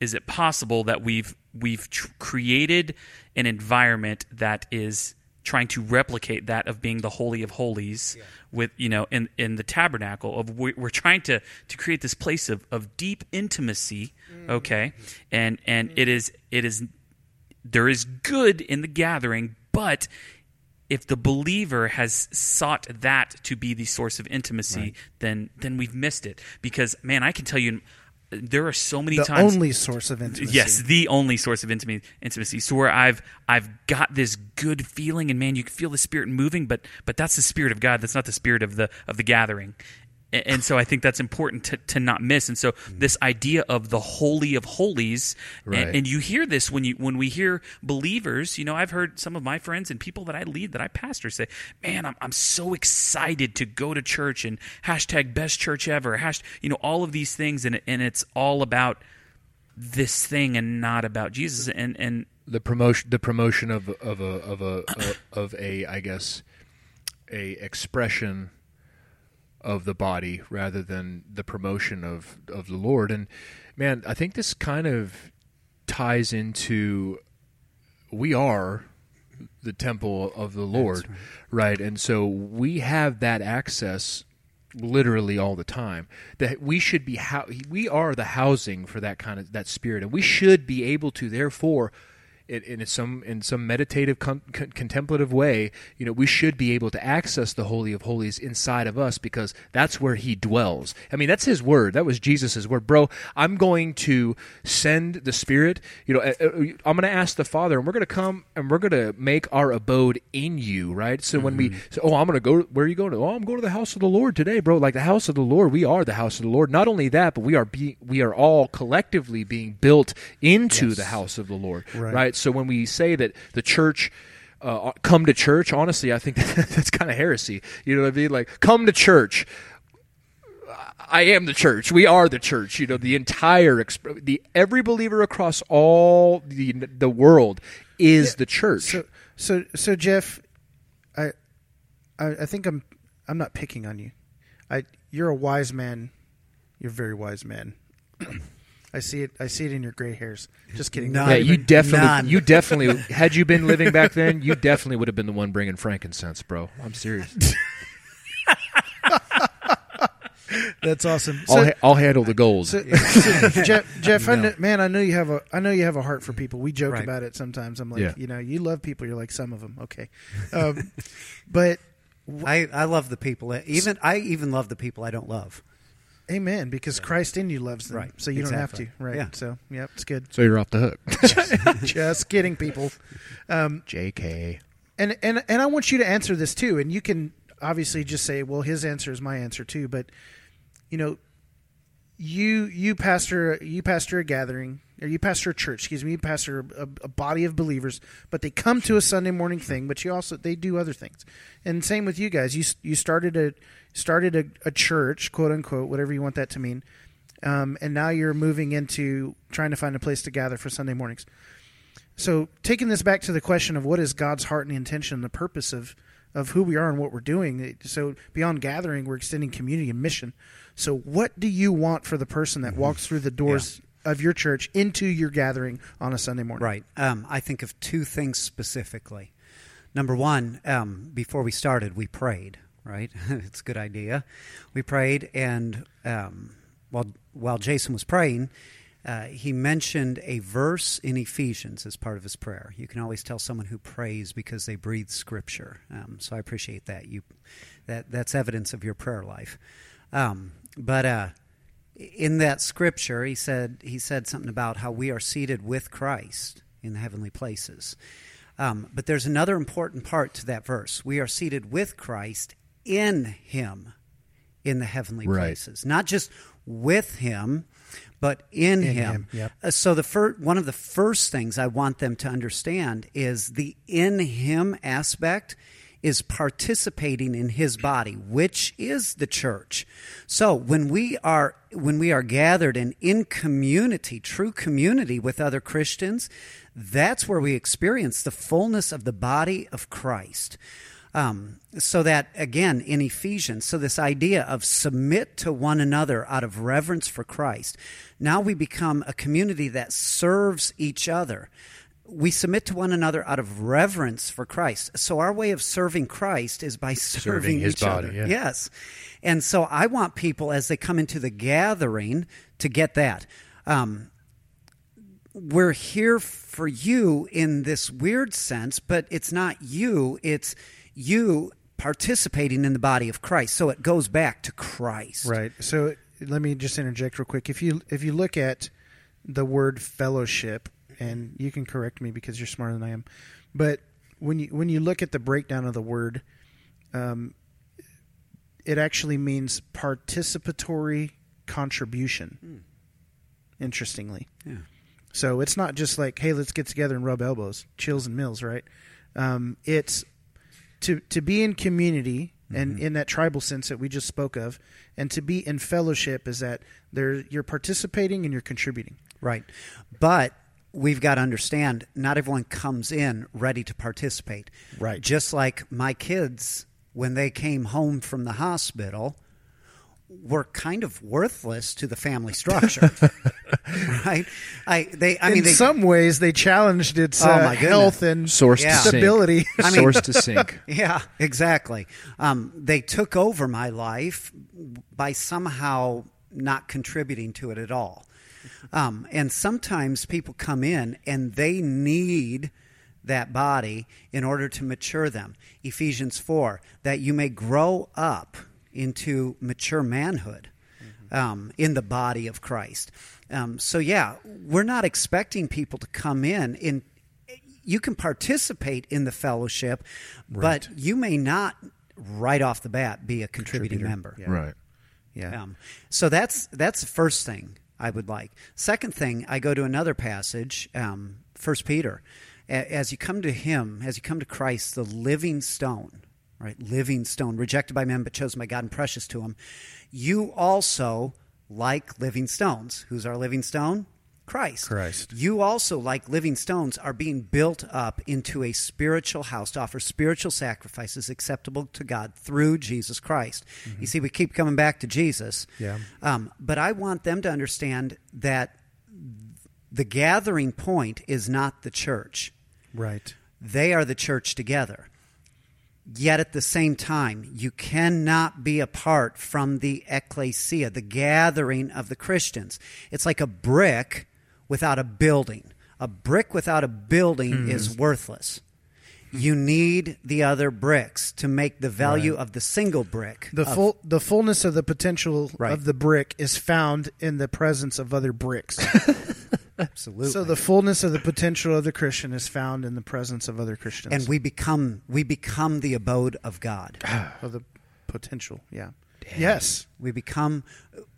is it possible that we've we've tr- created an environment that is trying to replicate that of being the holy of holies with you know in in the tabernacle of we- we're trying to to create this place of of deep intimacy mm. okay? And and mm-hmm. it is it is there is good in the gathering but if the believer has sought that to be the source of intimacy then then we've missed it because man i can tell you there are so many times The times only source of intimacy. Yes, the only source of intimacy. Intimacy. So where I've I've got this good feeling, and man, you can feel the spirit moving, but but that's the spirit of God. That's not the spirit of the of the gathering. A- And so I think that's important to, to not miss. And so mm. this idea of the holy of holies, and- Right. and, you hear this when you when we hear believers. You know, I've heard some of my friends and people that I lead, that I pastor, say, "Man, I'm I'm so excited to go to church and hashtag best church ever." Hash, you know, all of these things, and and it's all about this thing and not about Jesus. And and the promotion the promotion of of a of a of a I guess a expression of the body rather than the promotion of of the Lord. And man, I think this kind of ties into we are the temple of the Lord, right. right? And so we have that access literally all the time that we should be how we are the housing for that kind of that spirit and we should be able to therefore in, in some in some meditative con- con- contemplative way, you know, we should be able to access the holy of holies inside of us because that's where he dwells. I mean, that's his word. That was Jesus' word, bro. I'm going to send the Spirit. You know, uh, uh, I'm going to ask the Father, and we're going to come and we're going to make our abode in you, right? So mm-hmm. when we, mm-hmm. say, oh, I'm going to go. Where are you going to? Oh, I'm going to the house of the Lord today, bro. Like the house of the Lord, we are the house of the Lord. Not only that, but we are being we are all collectively being built into yes. the house of the Lord, right? right? So when we say that the church uh, come to church, honestly, I think that's kind of heresy. You know what I mean? Like, come to church. I am the church. We are the church. You know, the entire the every believer across all the the world is yeah, the church. So, so, so Jeff, I, I, I think I'm I'm not picking on you. I you're a wise man. You're a very wise man. I see it. I see it in your gray hairs. Just kidding. None. Yeah, you definitely, None. you definitely. Had you been living back then, you definitely would have been the one bringing frankincense, bro. I'm serious. That's awesome. So, I'll, ha- I'll, handle the goals. So, so Jeff, Jeff no. I know, man, I know you have a, I know you have a heart for people. We joke right. about it sometimes. I'm like, yeah. you know, you love people. You're like some of them. Okay, um, but I, I love the people. Even I even love the people I don't love. Amen. Because Christ in you loves them, right? So you exactly. don't have to, right? Yeah. So yeah, it's good. So you're off the hook. just, just kidding, people. Um, Jk. And and and I want you to answer this too, and you can obviously just say, well, his answer is my answer too, but you know, you you pastor you pastor a gathering or you pastor a church excuse me you pastor a, a, body of believers but they come to a sunday morning thing but you also they do other things and same with you guys you you started a started a, a church, quote unquote, whatever you want that to mean, um, and now you're moving into trying to find a place to gather for Sunday mornings. So, taking this back to the question of what is God's heart and intention and the purpose of, of who we are and what we're doing. So, beyond gathering, we're extending community and mission. So, what do you want for the person that walks through the doors. Of your church into your gathering on a Sunday morning? Right. Um, I think of two things specifically. Number one, um, before we started, we prayed right? it's a good idea. We prayed, and um, while while Jason was praying, uh, he mentioned a verse in Ephesians as part of his prayer. You can always tell someone who prays because they breathe Scripture. Um, so I appreciate that. You that that's evidence of your prayer life. Um, but uh, in that Scripture, he said he said something about how we are seated with Christ in the heavenly places. Um, but there's another important part to that verse. We are seated with Christ in him in the heavenly right. places. Not just with him, but in, in him. him. Yep. Uh, so the fir- one of the first things I want them to understand is the in him aspect is participating in his body which is the church. So when we are when we are gathered and in community true community with other christians that's where we experience the fullness of the body of christ. Um, so that, again, in Ephesians, so this idea of submit to one another out of reverence for Christ, now we become a community that serves each other. We submit to one another out of reverence for Christ. So our way of serving Christ is by serving, serving his each body, other. Yeah. Yes. And so I want people, as they come into the gathering, to get that. Um, we're here for you in this weird sense, but it's not you, it's you participating in the body of Christ. So it goes back to Christ. Right. So let me just interject real quick. If you if you look at the word fellowship, and you can correct me because you're smarter than I am, but when you when you look at the breakdown of the word, um, it actually means participatory contribution. Hmm. Interestingly, yeah. So it's not just like, hey, let's get together and rub elbows, chills and mills, right? Um, it's to to be in community and mm-hmm. in that tribal sense that we just spoke of, and to be in fellowship is that there you're participating and you're contributing. Right, but we've got to understand not everyone comes in ready to participate. Right, just like my kids when they came home from the hospital were kind of worthless to the family structure, right? I they I in mean they some ways, they challenged its Oh, uh, my goodness. health and Source Yeah. to sink. stability. I mean- Source to sink. Yeah, exactly. Um, they took over my life by somehow not contributing to it at all. Um, and sometimes people come in and they need that body in order to mature them. Ephesians 4 that you may grow up into mature manhood um, in the body of Christ. Um, so, yeah, we're not expecting people to come in in you can participate in the fellowship, but you may not right off the bat be a contributing member. Right. yeah. Um, so that's that's the first thing I would like. Second thing, I go to another passage, um, First Peter. A- As you come to Him, as you come to Christ, the living stone, right? Living stone, rejected by men but chosen by God and precious to Him. You also, like living stones, who's our living stone? Christ. Christ. You also, like living stones, are being built up into a spiritual house to offer spiritual sacrifices acceptable to God through Jesus Christ. You see, we keep coming back to Jesus. Yeah. Um, but I want them to understand that the gathering point is not the church, Right. they are the church together. Yet at the same time, you cannot be apart from the ecclesia, the gathering of the Christians. It's like a brick without a building. A brick without a building hmm. is worthless. You need the other bricks to make the value of the single brick. The of- full the fullness of the potential Right. of the brick is found in the presence of other bricks. absolutely. so the fullness of the potential of the Christian is found in the presence of other Christians. and we become we become the abode of God. of the potential, yeah. Yes. We become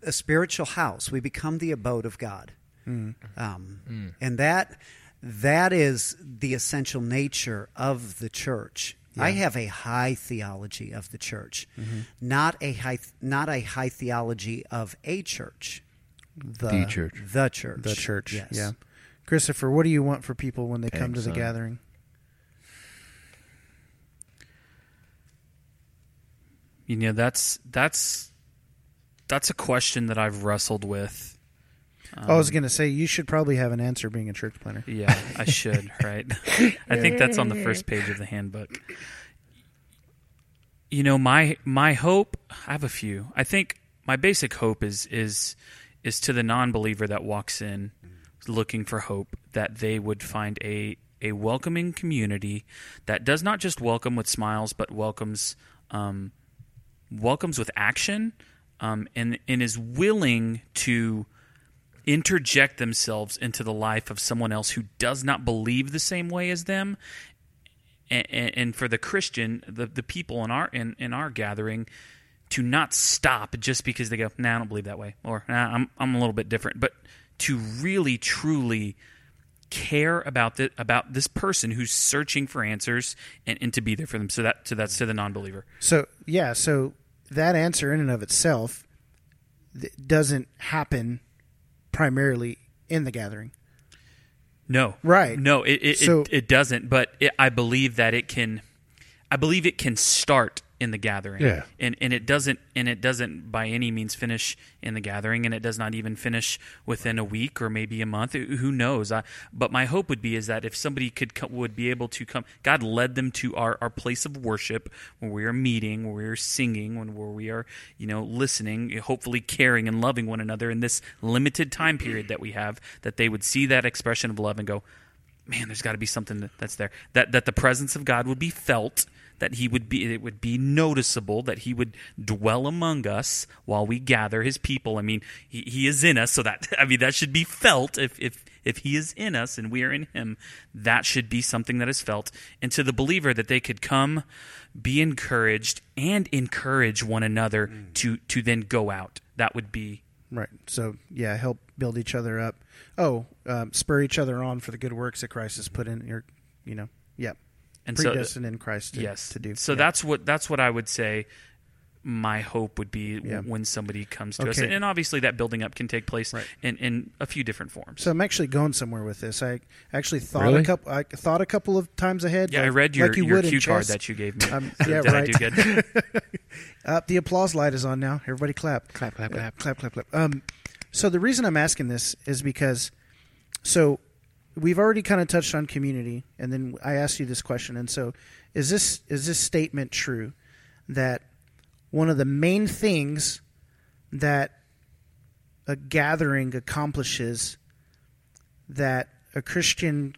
a spiritual house. We become the abode of God, um, and that that is the essential nature of the church. I have a high theology of the church, not a high not a high theology of a church, The, The church. the church, The church. Yes. Yeah. Christopher, what do you want for people when they come Thanks, to the son. gathering? You know, that's that's that's a question that I've wrestled with. I was going to say you should probably have an answer being a church planter. Yeah, I should, right? I think that's on the first page of the handbook. You know, my my hope, I have a few. I think my basic hope is is is to the non-believer that walks in looking for hope that they would find a a welcoming community that does not just welcome with smiles but welcomes um, welcomes with action um, and and is willing to interject themselves into the life of someone else who does not believe the same way as them. And, and for the christian the, the people in our in, in our gathering to not stop just because they go nah i don't believe that way or nah, I'm, I'm a little bit different but to really truly care about the, about this person who's searching for answers and, and to be there for them. So that so that's to the non-believer. So, yeah, so that answer in and of itself doesn't happen primarily in the gathering. No, Right. No, it it, So- it, it doesn't. But it, I believe that it can. I believe it can start in the gathering. Yeah. and and it doesn't and it doesn't by any means finish in the gathering, and it does not even finish within a week or maybe a month. Who who knows? I, but my hope would be is that if somebody could co- would be able to come, God led them to our, our place of worship where we are meeting, where we are singing, when where we are you know listening, hopefully caring and loving one another in this limited time period that we have. That they would see that expression of love and go, man, there's got to be something that, that's there. That that the presence of God would be felt. That he would be, it would be noticeable. That he would dwell among us while we gather his people. I mean, he, he is in us, so that I mean that should be felt. If if if he is in us and we are in him, that should be something that is felt. And to the believer, that they could come, be encouraged, and encourage one another to to then go out. That would be Right. So, yeah, help build each other up. Oh, um, spur each other on for the good works that Christ has put in your, you know, yeah, and so predestined in Christ to, yes to do. so Yeah. that's what that's what i would say my hope would be Yeah. when somebody comes to us. Okay. And obviously, that building up can take place Right. in, in a few different forms. So I'm actually going somewhere with this. I actually thought a couple. I thought a couple of times ahead. yeah, I read your, like you your would cue card that you gave me. Um, So yeah, did right. I do good? Uh, the applause light is on now. Everybody clap. Clap, clap, Yeah, clap. clap, clap, clap. Um, so the reason I'm asking this is because, so we've already kind of touched on community, and then I asked you this question, and so is this is this statement true that one of the main things that a gathering accomplishes that a Christian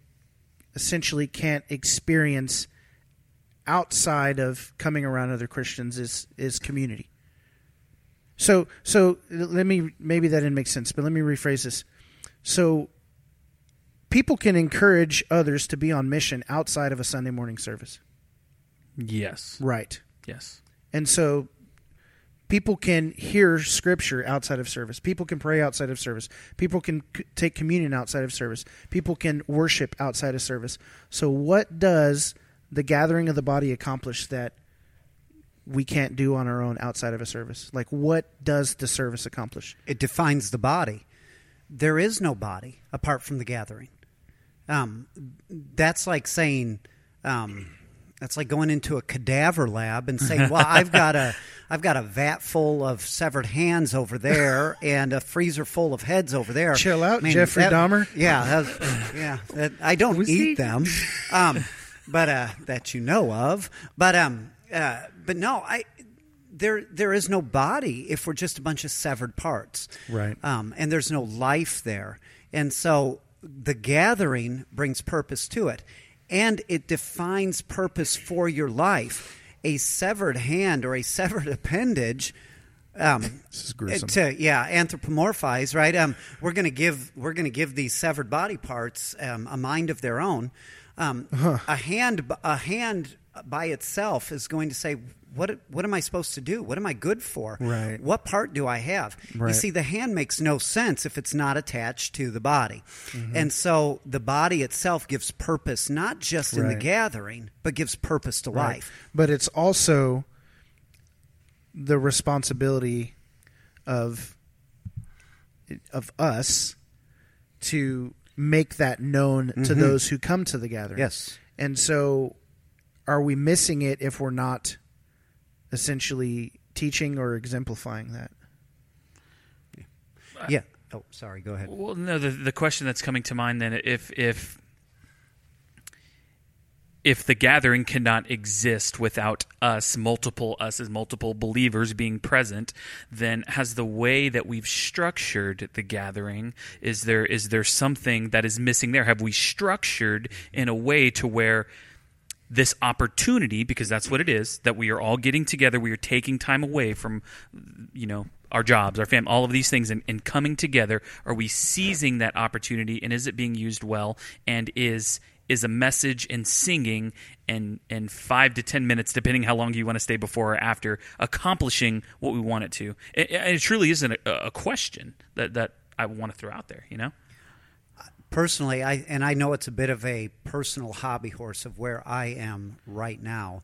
essentially can't experience outside of coming around other Christians is is community. So so let me maybe that didn't make sense, but let me rephrase this. So people can encourage others to be on mission outside of a Sunday morning service. yes. Right. Yes. And so people can hear scripture outside of service. People can pray outside of service. People can c- take communion outside of service. People can worship outside of service. So what does the gathering of the body accomplish that we can't do on our own outside of a service? Like what does the service accomplish? It defines the body. There is no body apart from the gathering. Um, that's like saying, um, that's like going into a cadaver lab and saying, "Well, I've got a, I've got a vat full of severed hands over there and a freezer full of heads over there." Chill out, Jeffrey Dahmer. Yeah, that's, yeah. that- I don't eat them, um, but uh, that you know of. But um, uh, but no, I there there is no body if we're just a bunch of severed parts, Right. Um, and there's no life there, and so the gathering brings purpose to it, and it defines purpose for your life. A severed hand or a severed appendage. Um, This is gruesome. to yeah anthropomorphize right um, we're going to give we're going to give these severed body parts um, a mind of their own um, a hand a hand by itself is going to say what what am I supposed to do? What am I good for? Right. what part do I have? Right. you see the hand makes no sense if it's not attached to the body. Mm-hmm. and so the body itself gives purpose not just in the gathering but gives purpose to life. But it's also the responsibility of of us to make that known to those who come to the gathering. yes. And so are we missing it if we're not essentially teaching or exemplifying that? yeah oh sorry go ahead Well, no. The the question that's coming to mind then, if if if the gathering cannot exist without us, multiple us as multiple believers being present, then has the way that we've structured the gathering is there is there something that is missing there? Have we structured in a way to where this opportunity because that's what it is that we are all getting together we are taking time away from you know our jobs our family all of these things and, and coming together. Are we seizing that opportunity and is it being used well and is is a message and singing and and five to ten minutes depending how long you want to stay before or after accomplishing what we want it to? It, it truly isn't a, a question that that i want to throw out there you know personally i and i know it's a bit of a personal hobby horse of where i am right now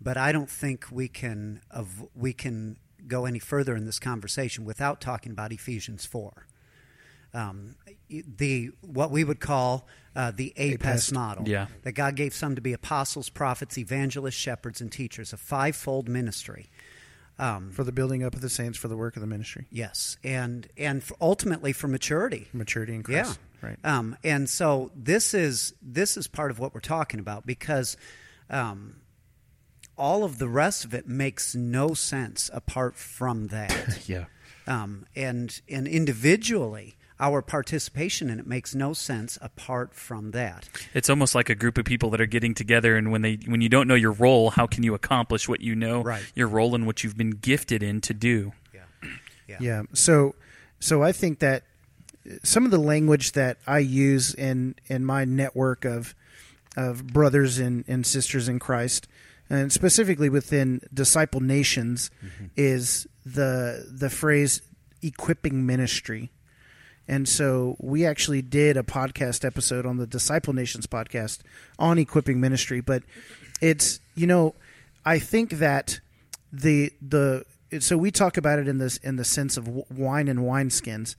but i don't think we can of we can go any further in this conversation without talking about ephesians 4 um, the what we would call uh, the APEST, model. Yeah. that god gave some to be apostles prophets evangelists shepherds and teachers a fivefold ministry. Um, For the building up of the saints, for the work of the ministry, yes. And and for ultimately for maturity. Maturity in Christ. Right. um, and so this is this is part of what we're talking about because um, all of the rest of it makes no sense apart from that. Yeah. um, and and individually, our participation in it makes no sense apart from that. It's almost like a group of people that are getting together, and when they when you don't know your role, how can you accomplish what you know Right. your role and what you've been gifted in to do? Yeah. Yeah. So, so I think that some of the language that I use in in my network of of brothers and, and sisters in Christ, and specifically within disciple nations, mm-hmm. is the the phrase equipping ministry. And so we actually did a podcast episode on the Disciple Nations podcast on equipping ministry, but it's you know I think that the the so we talk about it in this in the sense of wine and wineskins.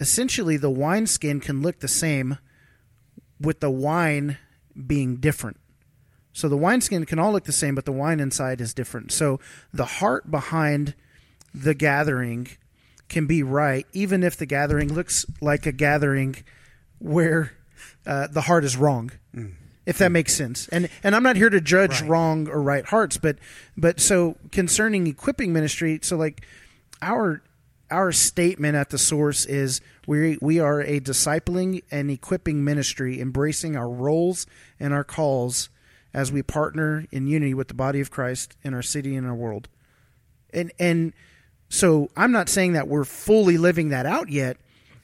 Essentially, the wineskin can look the same, with the wine being different. So the wineskin can all look the same, but the wine inside is different. So the heart behind the gathering can be right, even if the gathering looks like a gathering where uh, the heart is wrong. If that makes sense, and and I'm not here to judge Right. wrong or right hearts, but but so concerning equipping ministry, so like our our statement at the source is we we are a discipling and equipping ministry, embracing our roles and our calls as we partner in unity with the body of Christ in our city and our world. And and so I'm not saying that we're fully living that out yet,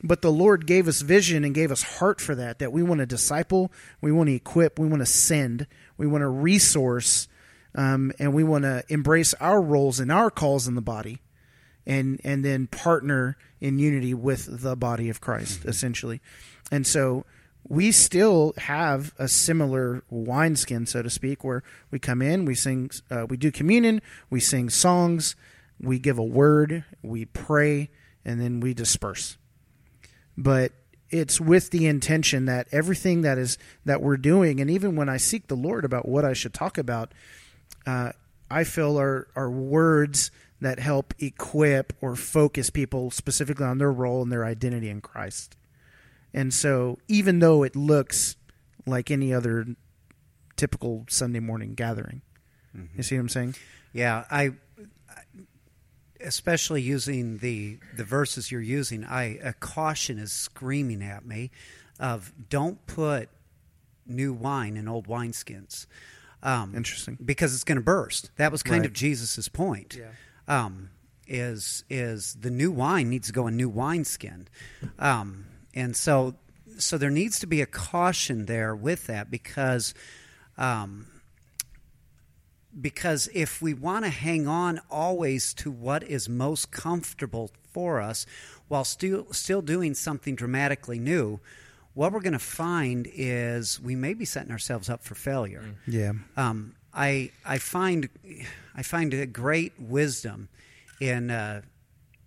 but the Lord gave us vision and gave us heart for that. That we want to disciple, we want to equip, we want to send, we want to resource, um, and we want to embrace our roles and our calls in the body, and and then partner in unity with the body of Christ, essentially. And so we still have a similar wineskin, so to speak, where we come in, we sing, uh, we do communion, we sing songs, we give a word, we pray, and then we disperse. But it's with the intention that everything that is that we're doing, and even when I seek the Lord about what I should talk about, uh, I feel are are words that help equip or focus people specifically on their role and their identity in Christ. And so, even though it looks like any other typical Sunday morning gathering, you see what I'm saying? Yeah, I especially using the the verses you're using, I a caution is screaming at me of don't put new wine in old wineskins. Um, Interesting. because it's going to burst. That was kind Right. of Jesus's point. Yeah. Um, is is the new wine needs to go in new wineskin, um, and so so there needs to be a caution there with that because. Um, because if we want to hang on always to what is most comfortable for us while still still doing something dramatically new, what we're going to find is we may be setting ourselves up for failure. Yeah. Um, I I find I find a great wisdom in uh,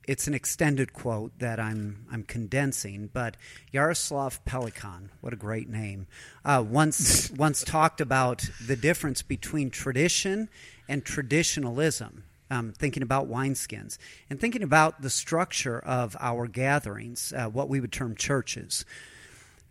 it's an extended quote that I'm I'm condensing, but Jaroslav Pelikan, what a great name, uh, once once talked about the difference between tradition and traditionalism. Um, thinking about wineskins and thinking about the structure of our gatherings, uh, what we would term churches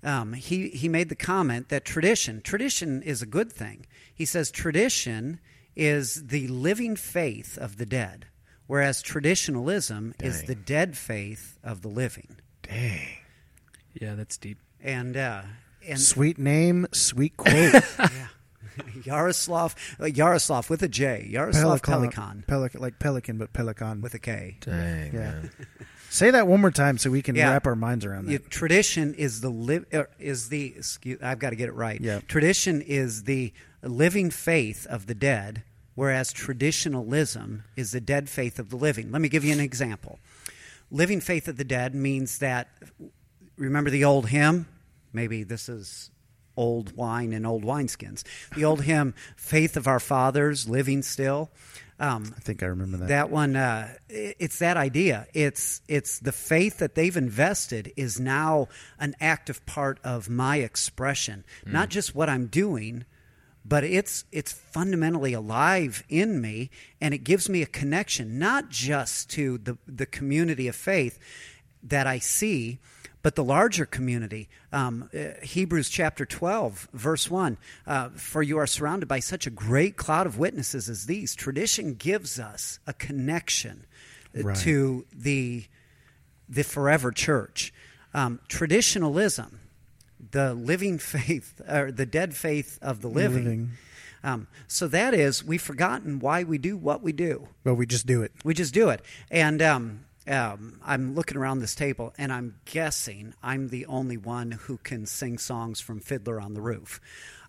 um, he he made the comment that tradition tradition is a good thing. He says tradition is the living faith of the dead, whereas traditionalism is the dead faith of the living. Dang. Yeah, that's deep. And uh, and Sweet name, sweet quote. yeah, Jaroslav uh, Jaroslav with a J, Jaroslav Pelikan Pelican, like pelican, but pelican with a K. Dang. Yeah. Say that one more time so we can Yeah. wrap our minds around that. Yeah, tradition is the live er, is the excuse, I've got to get it right. Yeah. Tradition is the living faith of the dead, whereas traditionalism is the dead faith of the living. Let me give you an example. Living faith of the dead means that remember the old hymn? Maybe this is old wine and old wineskins. The old hymn, "Faith of Our Fathers, Living Still." Um, I think I remember that. that one uh, it's that idea. It's it's the faith that they've invested is now an active part of my expression. Not just what i'm doing but it's it's fundamentally alive in me and it gives me a connection not just to the the community of faith that i see but the larger community. Um, uh, Hebrews chapter 12, verse 1 uh, For you are surrounded by such a great cloud of witnesses as these. Tradition gives us a connection uh, Right. to the, the forever church. Um, traditionalism, the living faith, or the dead faith of the living. Living. Um, so that is, we've forgotten why we do what we do. Well, we just do it. We just do it. And um, um, I'm looking around this table, and I'm guessing I'm the only one who can sing songs from Fiddler on the Roof.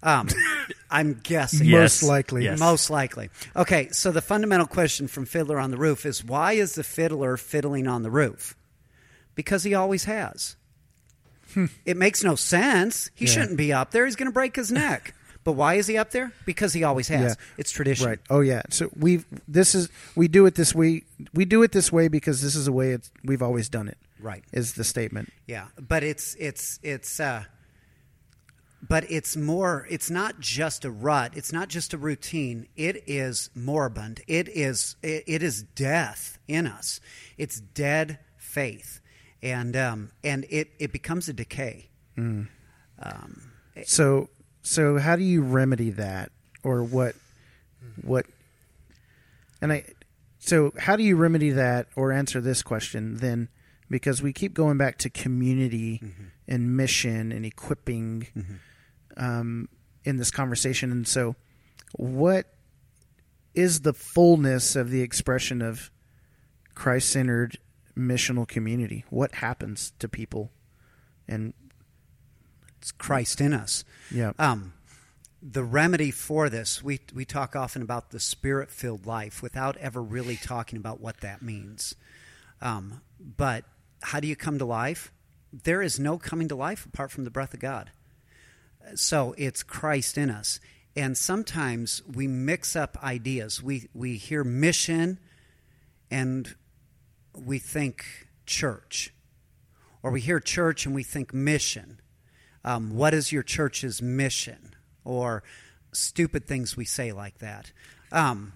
Um, I'm guessing. Most likely. Yes. Most likely. Okay, so the fundamental question from Fiddler on the Roof is why is the fiddler fiddling on the roof? Because he always has. it makes no sense. He Yeah. shouldn't be up there. He's going to break his neck. But why is he up there? Because he always has. Yeah. It's tradition. Right. Oh yeah. So we've this is we do it this way. We do it this way because this is the way it's we've always done it. Right. Is the statement. Yeah, but it's it's it's uh but it's more it's not just a rut, it's not just a routine. It is moribund. It is it, it is death in us. It's dead faith. And um and it it becomes a decay. So so how do you remedy that or what what and I so how do you remedy that or answer this question then? Because we keep going back to community and mission and equipping um, in this conversation. And so what is the fullness of the expression of Christ-centered missional community? What happens to people? And Christ in us. yeah Um, the remedy for this, we, we talk often about the spirit filled life without ever really talking about what that means. Um, but how do you come to life? There is no coming to life apart from the breath of God. So it's Christ in us. And sometimes we mix up ideas. We, we hear mission and we think church, or we hear church and we think mission. Um, what is your church's mission? Or stupid things we say like that. Um,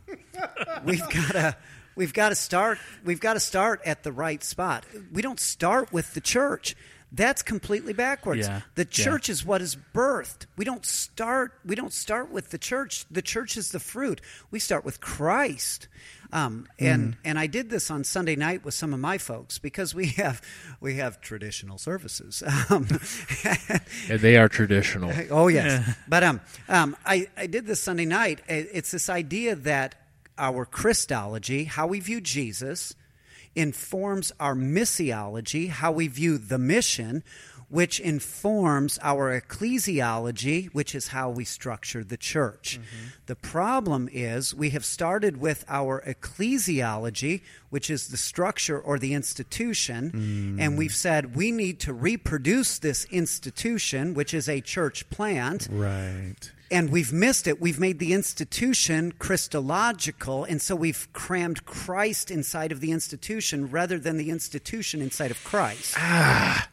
we've got to we've got to start we've got to start at the right spot. We don't start with the church. That's completely backwards. Yeah, The yeah. church is what is birthed. We don't start we don't start with the church. The church is the fruit. We start with Christ. Um, and and I did this on Sunday night with some of my folks because we have we have traditional services. Um, And they are traditional. Oh yes, but um, um, I I did this Sunday night. It's this idea that our Christology, how we view Jesus, informs our missiology, how we view the mission, which informs our ecclesiology, which is how we structure the church. Mm-hmm. The problem is we have started with our ecclesiology, which is the structure or the institution, mm. and we've said we need to reproduce this institution, which is a church plant. right And we've missed it. We've made the institution Christological, and so we've crammed Christ inside of the institution rather than the institution inside of Christ. Ah.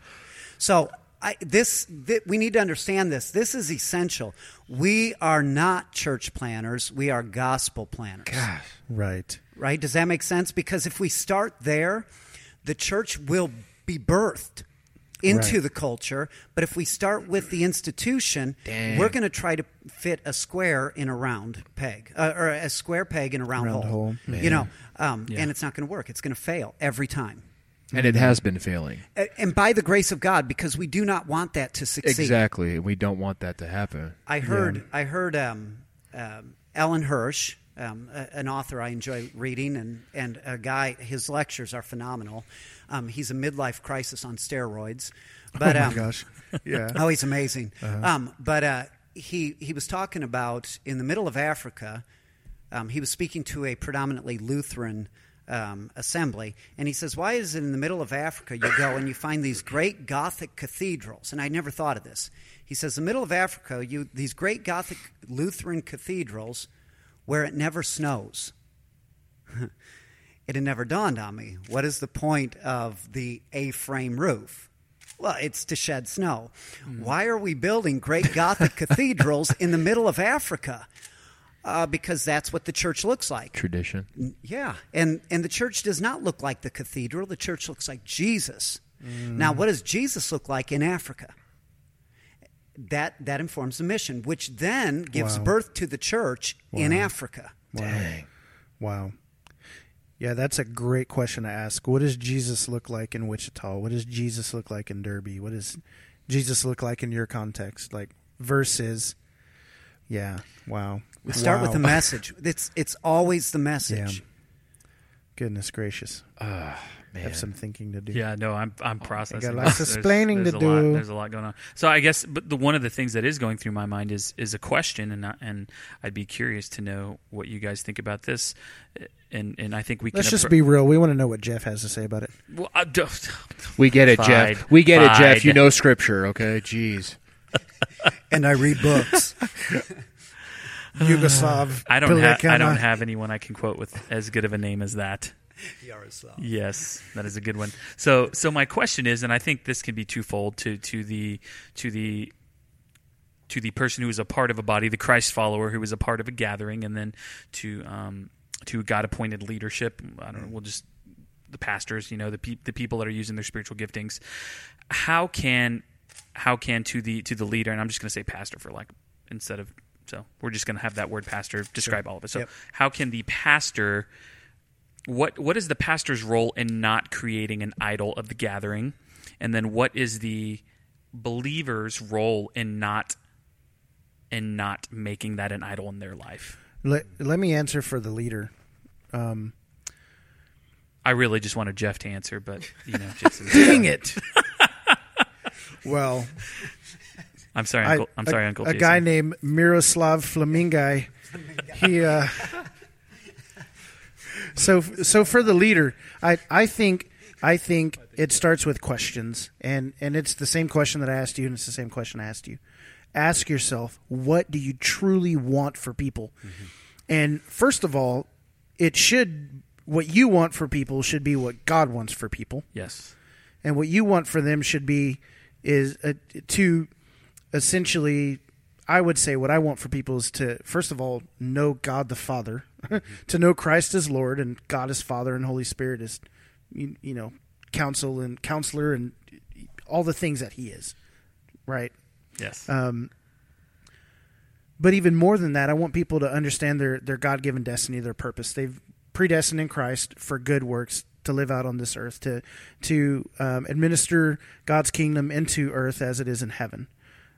So I, this, thi- we need to understand this. This is essential. We are not church planters. We are gospel planters. right Right? Does that make sense? Because if we start there, the church will be birthed into Right. the culture. But if we start with the institution, we're going to try to fit a square in a round peg, uh, or a square peg in a round, Round hole. You know, um, Yeah. and it's not going to work. It's going to fail every time. And it has been failing. And by the grace of God, because we do not want that to succeed. Exactly. We don't want that to happen. I heard I heard um, um, Alan Hirsch, um, a- an author I enjoy reading, and and a guy. His lectures are phenomenal. Um, he's a midlife crisis on steroids, but oh my um, gosh yeah oh, he's amazing. Um, but uh, he he was talking about in the middle of Africa. Um, he was speaking to a predominantly Lutheran um, assembly, and he says, "Why is it in the middle of Africa you go and you find these great Gothic cathedrals?" And I never thought of this. He says, "The middle of Africa, you these great Gothic Lutheran cathedrals, where it never snows." it had never dawned on me. What is the point of the A-frame roof? Well, it's to shed snow. Why are we building great Gothic cathedrals in the middle of Africa? Uh, because that's what the church looks like. Tradition. Yeah, and and the church does not look like the cathedral. The church looks like Jesus. Now, what does Jesus look like in Africa? That that informs the mission, which then gives Wow. birth to the church in Africa. Dang. Wow. Yeah, that's a great question to ask. What does Jesus look like in Wichita? What does Jesus look like in Derby? What does Jesus look like in your context? Like versus Yeah. Wow. We start with the message. It's it's always the message. Goodness gracious. Ah, man. Have some thinking to do. Yeah, no, I'm I'm oh, processing. got lots of this. There's- explaining there's to a lot- do. there's a lot going on. So I guess, but the one of the things that is going through my mind is is a question, and I, and I'd be curious to know what you guys think about this. And and I think we Let's can just appro- be real. We want to know what Jeff has to say about it. Well, I don't- We get it, Fide. Jeff. We get it, Jeff. You know scripture, okay? Jeez. and I read books. Yugoslav. I don't have I don't have anyone I can quote with as good of a name as that. Jaroslav. Yes, that is a good one. So, so my question is, and I think this can be twofold to to the to the to the person who is a part of a body, the Christ follower who is a part of a gathering, and then to um, to God appointed leadership. I don't know. We'll just the pastors, you know, the pe- the people that are using their spiritual giftings. How can how can to the to the leader, and I'm just going to say pastor for like instead of so we're just going to have that word pastor describe all of it. So Yep. how can the pastor what what is the pastor's role in not creating an idol of the gathering and then what is the believer's role in not in not making that an idol in their life Let, let me answer for the leader. Um, i really just wanted jeff to answer but you know dang it. well, i'm sorry I- uncle i'm a- sorry uncle A Jason. guy named Miroslav Flamingai. he. Uh, so so for the leader, I I think I think it starts with questions, and and it's the same question that I asked you, and it's the same question I asked you. Ask yourself, what do you truly want for people? And first of all, it should what you want for people should be what God wants for people. Yes. And what you want for them should be is uh to essentially i would say what i want for people is to first of all know god the father to know christ as lord and god as father and holy spirit as you, you know counsel and counselor and all the things that he is right yes um, but even more than that, I want people to understand their, their God given destiny, their purpose. They've predestined in Christ for good works to live out on this earth, to to um, administer God's kingdom into earth as it is in heaven.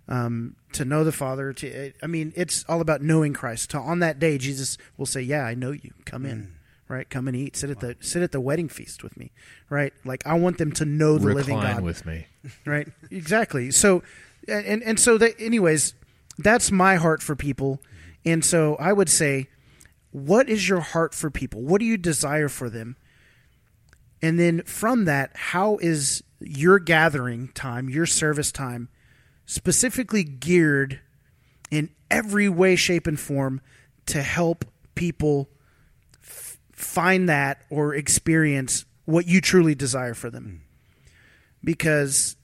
Um, to know the Father, to I mean, it's all about knowing Christ. To, on that day, Jesus will say, "Yeah, I know you. Come in." Right, come and eat. Sit at the sit at the wedding feast with me. Right, like I want them to know the living God with me. right exactly so and and so that anyways that's my heart for people and so i would say what is your heart for people what do you desire for them and then from that how is your gathering time your service time specifically geared in every way shape and form to help people f- find that or experience what you truly desire for them because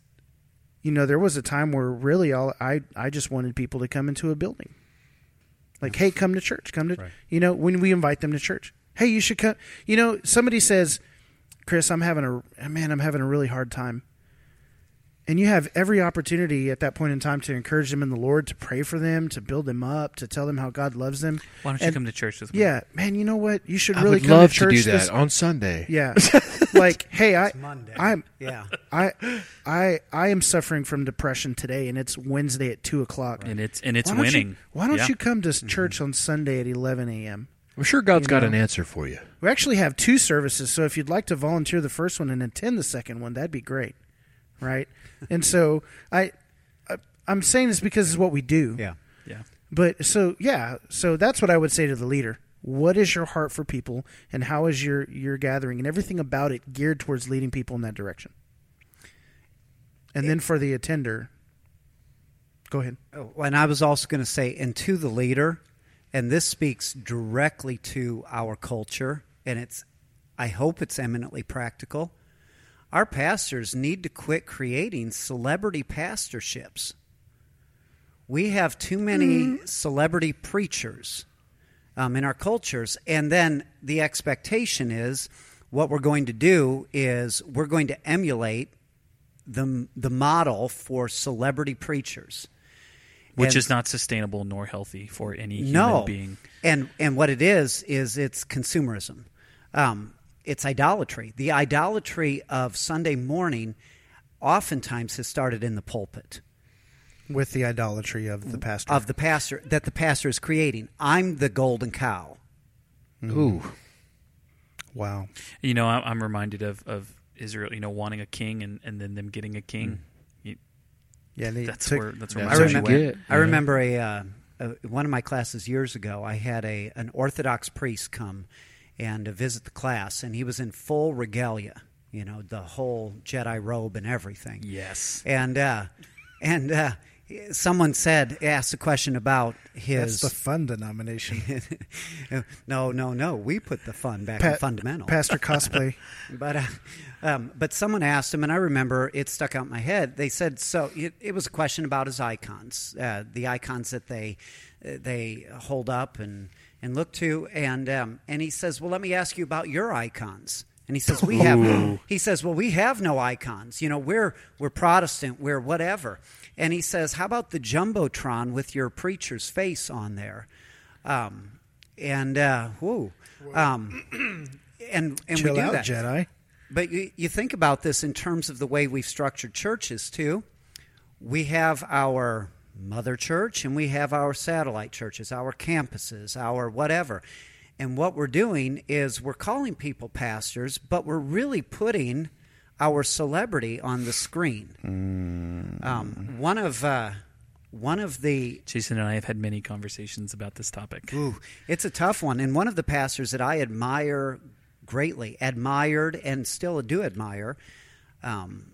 you know there was a time where really all I I just wanted people to come into a building. Like, hey, come to church. Come to Right. you know when we invite them to church. Hey, you should come. You know, somebody says, "Chris, I'm having a man. I'm having a really hard time." And you have every opportunity at that point in time to encourage them in the Lord, to pray for them, to build them up, to tell them how God loves them. why don't you And- come to church with me Yeah, man, you know what? You should I really would come love to to, church do that this- on Sunday. yeah, like, hey, I, Monday. I'm, Yeah. I, I, I am suffering from depression today, and it's Wednesday at two o'clock. and it's and it's why winning You, why don't Yeah. you come to mm-hmm. church on Sunday at eleven a.m.? I'm sure God's You got know. an answer for you. We actually have two services, so if you'd like to volunteer the first one and attend the second one, that'd be great, right? and so I, I, I'm saying this because it's what we do. Yeah. yeah But so yeah, so that's what I would say to the leader. What is your heart for people, and how is your your gathering and everything about it geared towards leading people in that direction? And then for the attender, go ahead. Oh, and I was also going to say, and to the leader, and this speaks directly to our culture, and it's, I hope it's eminently practical. Our pastors need to quit creating celebrity pastorships. We have too many celebrity preachers um, in our cultures, and then the expectation is what we're going to do is we're going to emulate the the model for celebrity preachers. Which And- is not sustainable nor healthy for any human no being. And and what it is is it's consumerism. Um, it's idolatry the idolatry of sunday morning oftentimes has started in the pulpit With the idolatry of the pastor. of the pastor that the pastor is creating i'm the golden cow Ooh. wow. You know, I- I'm reminded of, of Israel, you know, wanting a king and, and then them getting a king. You- Yeah, they that's took- where that's where That's my what mind you went. get. I remember a, uh, a one of my classes years ago. I had a an Orthodox priest come and to visit the class, and he was in full regalia, you know, the whole Jedi robe and everything. Yes. and uh, and uh, someone said asked a question about his. That's the fun denomination. no, no, no. We put the fun back in Pa- fundamental. Pastor cosplay. But uh, um, but someone asked him, and I remember it stuck out in my head. They said so. It, it was a question about his icons, uh, the icons that they uh, they hold up and and look to, and um, and he says, well, let me ask you about your icons. And he says, we have. He says, well, we have no icons. You know, we're we're Protestant. We're whatever. And he says, how about the jumbotron with your preacher's face on there? Um, and uh, whoa, um, and and Chill we do out, that. Jedi. But you, you think about this in terms of the way we've structured churches, too. We have our mother church and we have our satellite churches, our campuses, our whatever. And what we're doing is we're calling people pastors, but we're really putting our celebrity on the screen. Um, one of uh, one of the Jason and I have had many conversations about this topic. Ooh, it's a tough one. And one of the pastors that I admire greatly, admired, and still do admire, um,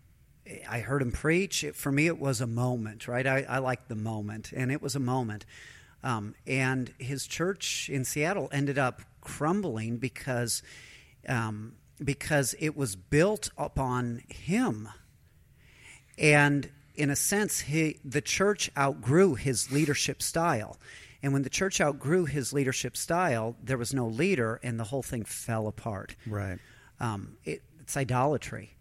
I heard him preach. It, for me, it was a moment, right? I, I like the moment, and it was a moment. Um, and his church in Seattle ended up crumbling because um, because it was built upon him and in a sense, he, the church outgrew his leadership style. And when the church outgrew his leadership style, there was no leader, and the whole thing fell apart. Right. Um, it, it's idolatry.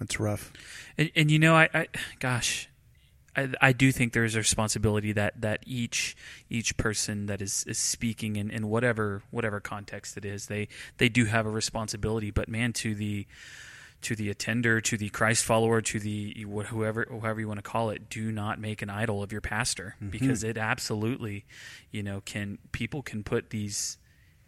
That's rough. And, and you know, I, I gosh, I, I do think there's a responsibility that, that each each person that is, is speaking in, in whatever whatever context it is, they they do have a responsibility. But man, to the to the attender, to the Christ follower, to the wh- whoever whoever you want to call it, do not make an idol of your pastor mm-hmm. because it absolutely, you know, can people can put these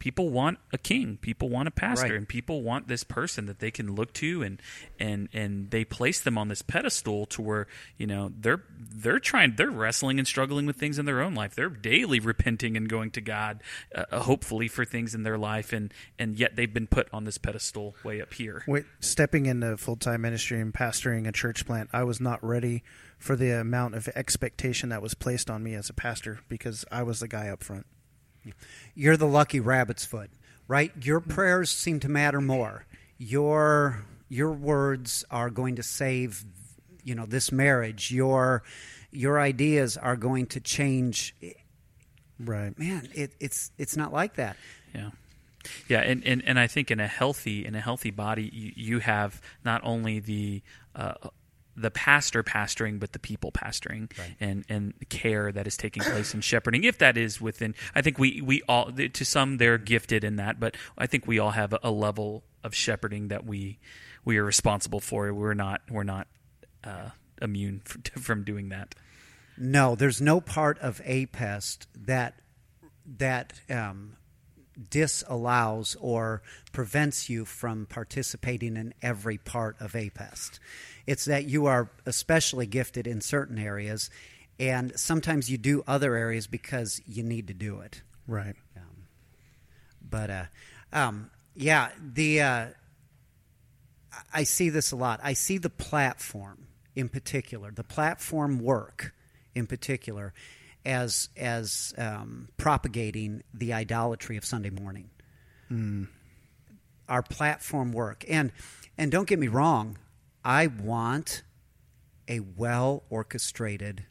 people want a king people want a pastor Right. and people want this person that they can look to and and and they place them on this pedestal to where you know they're they're trying they're wrestling and struggling with things in their own life they're daily repenting and going to god uh, uh, hopefully for things in their life and and yet they've been put on this pedestal way up here Wait, stepping into full time ministry and pastoring a church plant, I was not ready for the amount of expectation that was placed on me as a pastor because I was the guy up front. You're the lucky rabbit's foot, right? Your prayers seem to matter more. Your your words are going to save, you know, this marriage. Your your ideas are going to change. Right. Man, it, it's it's not like that. Yeah. Yeah, and, and, and I think in a healthy in a healthy body, you, you have not only the uh, the pastor pastoring, but the people pastoring and and care that is taking place in shepherding. If that is within, I think we we all to some they're gifted in that, but I think we all have a, a level of shepherding that we we are responsible for. We're not we're not uh, immune from doing that. No, there's no part of APEST that that um, disallows or prevents you from participating in every part of APEST. It's that you are especially gifted in certain areas, and sometimes you do other areas because you need to do it. Right. Um, but uh, um, yeah, the uh, I see this a lot. I see the platform in particular, the platform work in particular, as as um, propagating the idolatry of Sunday morning. Our platform work, and and don't get me wrong, I want a well orchestrated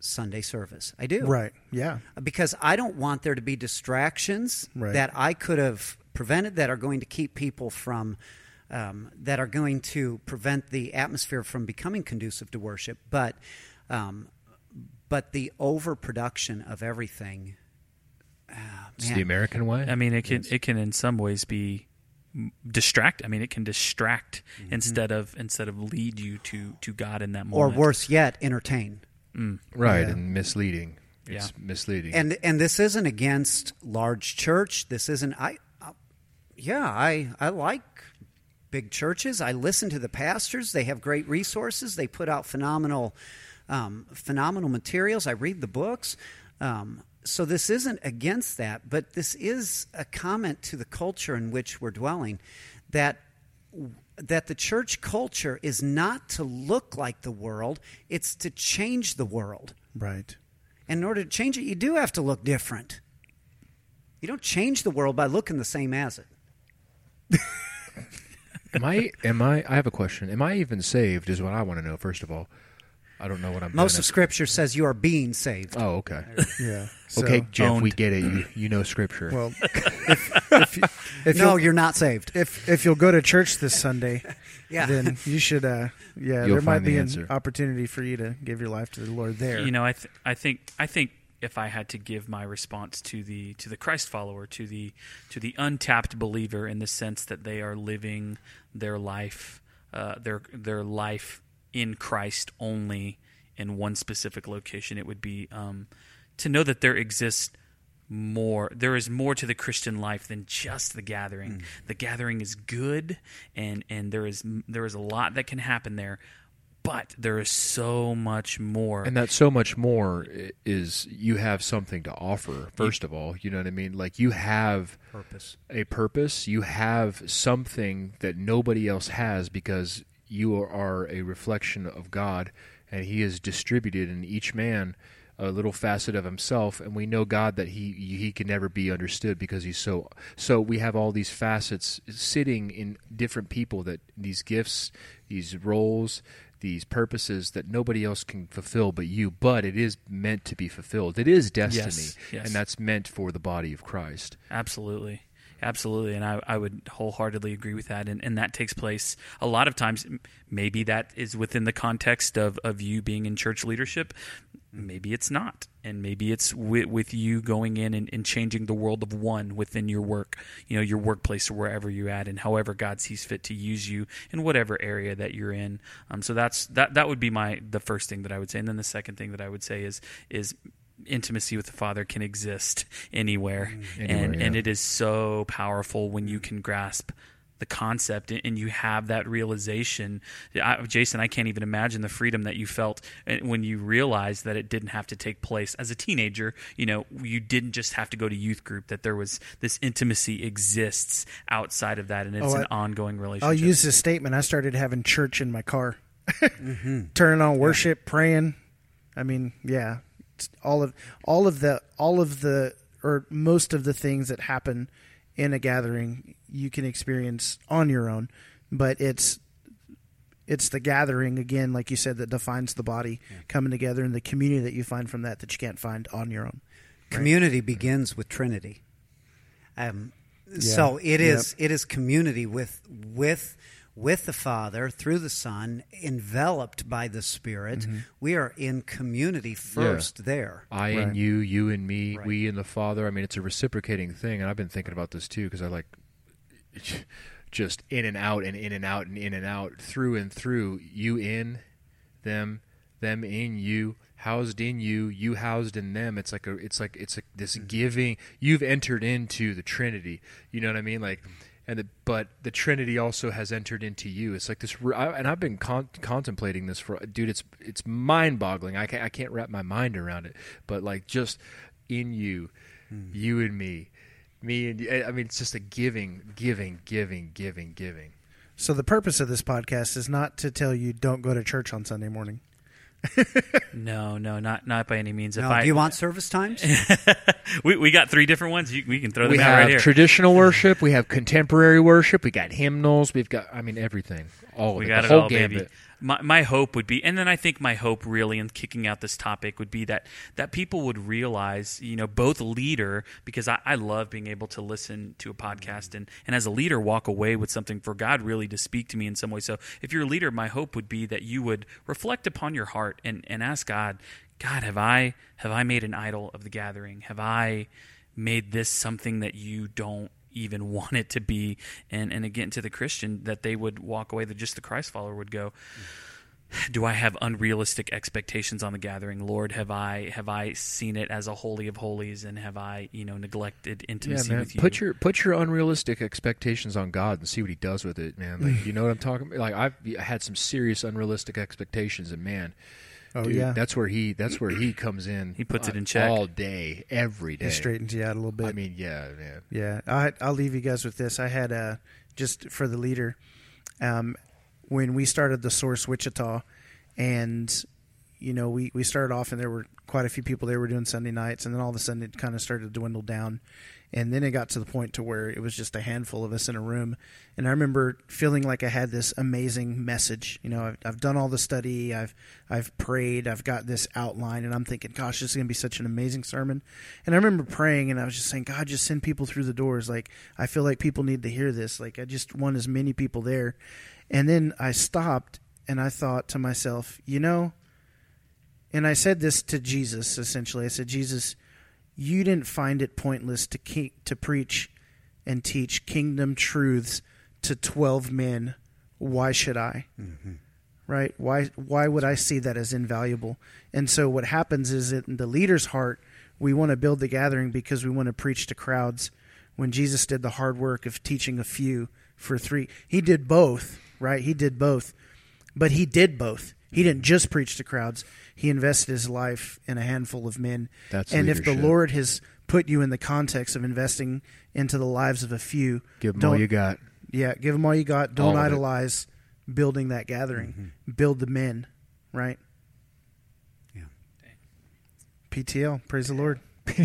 Sunday service. I do Right. Yeah. because I don't want there to be distractions Right. that I could have prevented that are going to keep people from um, that are going to prevent the atmosphere from becoming conducive to worship. But um, but the overproduction of everything. ah, It's the American way. I mean, it can it can in some ways be mm, distract. I mean, it can distract instead of instead of lead you to to God in that moment. or worse yet, entertain. right, Yeah. and misleading. It's Yeah. misleading. and and this isn't against large church this isn't i uh, yeah i i like big churches i listen to the pastors they have great resources they put out phenomenal um, phenomenal materials i read the books um, so this isn't against that but this is a comment to the culture in which we're dwelling that that the church culture is not to look like the world, it's to change the world. Right. And in order to change it, you do have to look different. You don't change the world by looking the same as it. Am I? Am I? I have a question. Am I even saved? Is what I want to know. First of all, I don't know what I'm. Most gonna- of Scripture says you are being saved. Oh, okay. Yeah. So, okay, Jeff, Owned. we get it. You, you know Scripture. Well, if, if, you- if no, you'll, you're not saved. if if you'll go to church this Sunday, Yeah. then you should. Uh, yeah, You'll there might the be an opportunity for you to give your life to the Lord there. You know, I th- I think I think if I had to give my response to the to the Christ follower, to the to the untapped believer, in the sense that they are living their life, uh, their their life in Christ only in one specific location, it would be um, to know that there exists more there is more to the christian life than just the gathering the gathering is good and and there is there is a lot that can happen there but there is so much more and that so much more is you have something to offer. First of all, you know what I mean. Like you have Purpose. a purpose. You have something that nobody else has because you are a reflection of God, and He has distributed in each man a little facet of Himself. And we know God that He He can never be understood because He's so. So we have all these facets sitting in different people that these gifts, these roles. These purposes that nobody else can fulfill but you, but it is meant to be fulfilled. It is destiny, yes. and that's meant for the body of Christ. Absolutely. Absolutely. And I, I would wholeheartedly agree with that. And, and that takes place a lot of times. Maybe that is within the context of, of you being in church leadership. Maybe it's not. And maybe it's with, with you going in and, and changing the world of one within your work, you know, your workplace or wherever you're at, and however God sees fit to use you in whatever area that you're in. Um, so that's that. That would be my the first thing that I would say, and then the second thing that I would say is is intimacy with the Father can exist anywhere, Anywhere, and yeah. and it is so powerful when you can grasp the concept and- and you have that realization. I, Jason, I can't even imagine the freedom that you felt uh, when you realized that it didn't have to take place as a teenager. You know, you didn't just have to go to youth group; that there was this intimacy exists outside of that, and it's Oh, an I- ongoing relationship. I'll use this statement. I started having church in my car, turning on worship, praying. I mean, yeah, it's all of all of the all of the or most of the things that happen in a gathering you can experience on your own, but it's it's the gathering again, like you said, that defines the body coming together and the community that you find from that that you can't find on your own. Community begins with Trinity. Um, So it is it is community with with with the Father through the Son, enveloped by the Spirit. Mm-hmm. We are in community first there. I Right. and you, you and me, Right. we and the Father. I mean, it's a reciprocating thing, and I've been thinking about this too because I like just in and out and in and out and in and out, through and through. You in them, them in you, housed in you, you housed in them. It's like a, it's like it's like this mm-hmm. giving. You've entered into the Trinity. You know what I mean? Like. And the, but the Trinity also has entered into you. It's like this, I, and I've been con- contemplating this for, dude. It's it's mind boggling. I can't I can't wrap my mind around it. But like just in you, hmm. you and me, me and. I mean, it's just a giving, giving, giving, giving, giving. So the purpose of this podcast is not to tell you don't go to church on Sunday morning. no, no, not not by any means. If Now, I, do you want service times? we we got three different ones. You, we can throw we them out have right here. traditional worship. We have contemporary worship. We got hymnals. We've got, I mean, everything. All of we it. got the it whole all, gambit. baby. My my hope would be, and then I think my hope really in kicking out this topic would be that that people would realize, you know, both leader because I, I love being able to listen to a podcast and and as a leader walk away with something for God really to speak to me in some way. So if you're a leader, my hope would be that you would reflect upon your heart and and ask God, God, have I have I made an idol of the gathering? Have I made this something that you don't even want it to be and and again to the christian that they would walk away that just the christ follower would go do i have unrealistic expectations on the gathering lord have i have i seen it as a holy of holies and have i you know neglected Yeah, intimacy man. with you Put your put your unrealistic expectations on God and see what He does with it, man. Like, you know what I'm talking about? Like I've had some serious unrealistic expectations, and man, Oh dude, yeah, that's where he that's where he comes in. He puts it in check. all day, every day. it straightens you out a little bit. I mean, yeah, man. Yeah, I, I'll leave you guys with this. I had uh, just for the leader. um, when we started the Source Wichita, and you know we we started off and there were quite a few people there were doing Sunday nights, and then all of a sudden it kind of started to dwindle down, and then it got to the point to where it was just a handful of us in a room, and I remember feeling like I had this amazing message. You know, I've, I've done all the study, I've I've prayed, I've got this outline, and I'm thinking, gosh, this is going to be such an amazing sermon. And I remember praying, and I was just saying, God, just send people through the doors. Like I feel like people need to hear this. Like I just want as many people there. And then I stopped, and I thought to myself, you know. And I said this to Jesus essentially. I said, Jesus, you didn't find it pointless to ke- to preach and teach kingdom truths to 12 men. Why should I? Mm-hmm. Right? Why why would I see that as invaluable? And so what happens is that in the leader's heart, we want to build the gathering because we want to preach to crowds. When Jesus did the hard work of teaching a few for 3, he did both, right? He did both. But he did both. He didn't just preach to crowds. He invested his life in a handful of men. That's and if the. Lord has put you in the context of investing into the lives of a few, Give them all you got. yeah, give them all you got. Don't All it. idolize building that gathering. Mm-hmm. Build the men, right? Yeah. PTL, praise the Lord.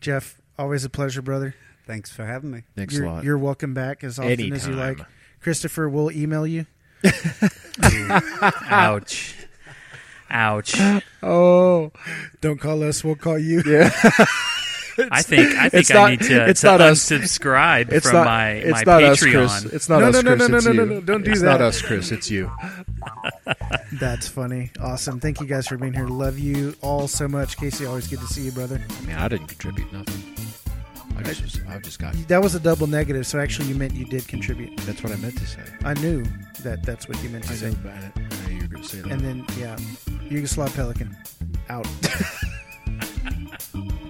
Jeff, always a pleasure, brother. Thanks for having me. Thanks you're, a lot. You're welcome back as often as you like. Christopher we'll email you. Ouch. Ouch. Oh, don't call us. We'll call you. yeah. I think I think it's I not- need to, it's to not us. unsubscribe It's from not. my it's my not us, Chris. It's not No, us, no, no, Chris. no, it's no, no, you. no, don't do it's that. It's not us, Chris. It's you. That's funny. Awesome. Thank you guys for being here. Love you all so much. Casey, always good to see you, brother. I mean, I didn't contribute nothing. I just, I just got. That was a double negative, so actually you meant you did contribute. That's what I meant to say. I knew that that's what you meant to I say. About it. I knew you were going to say that. And then, yeah, Jaroslav Pelikan out.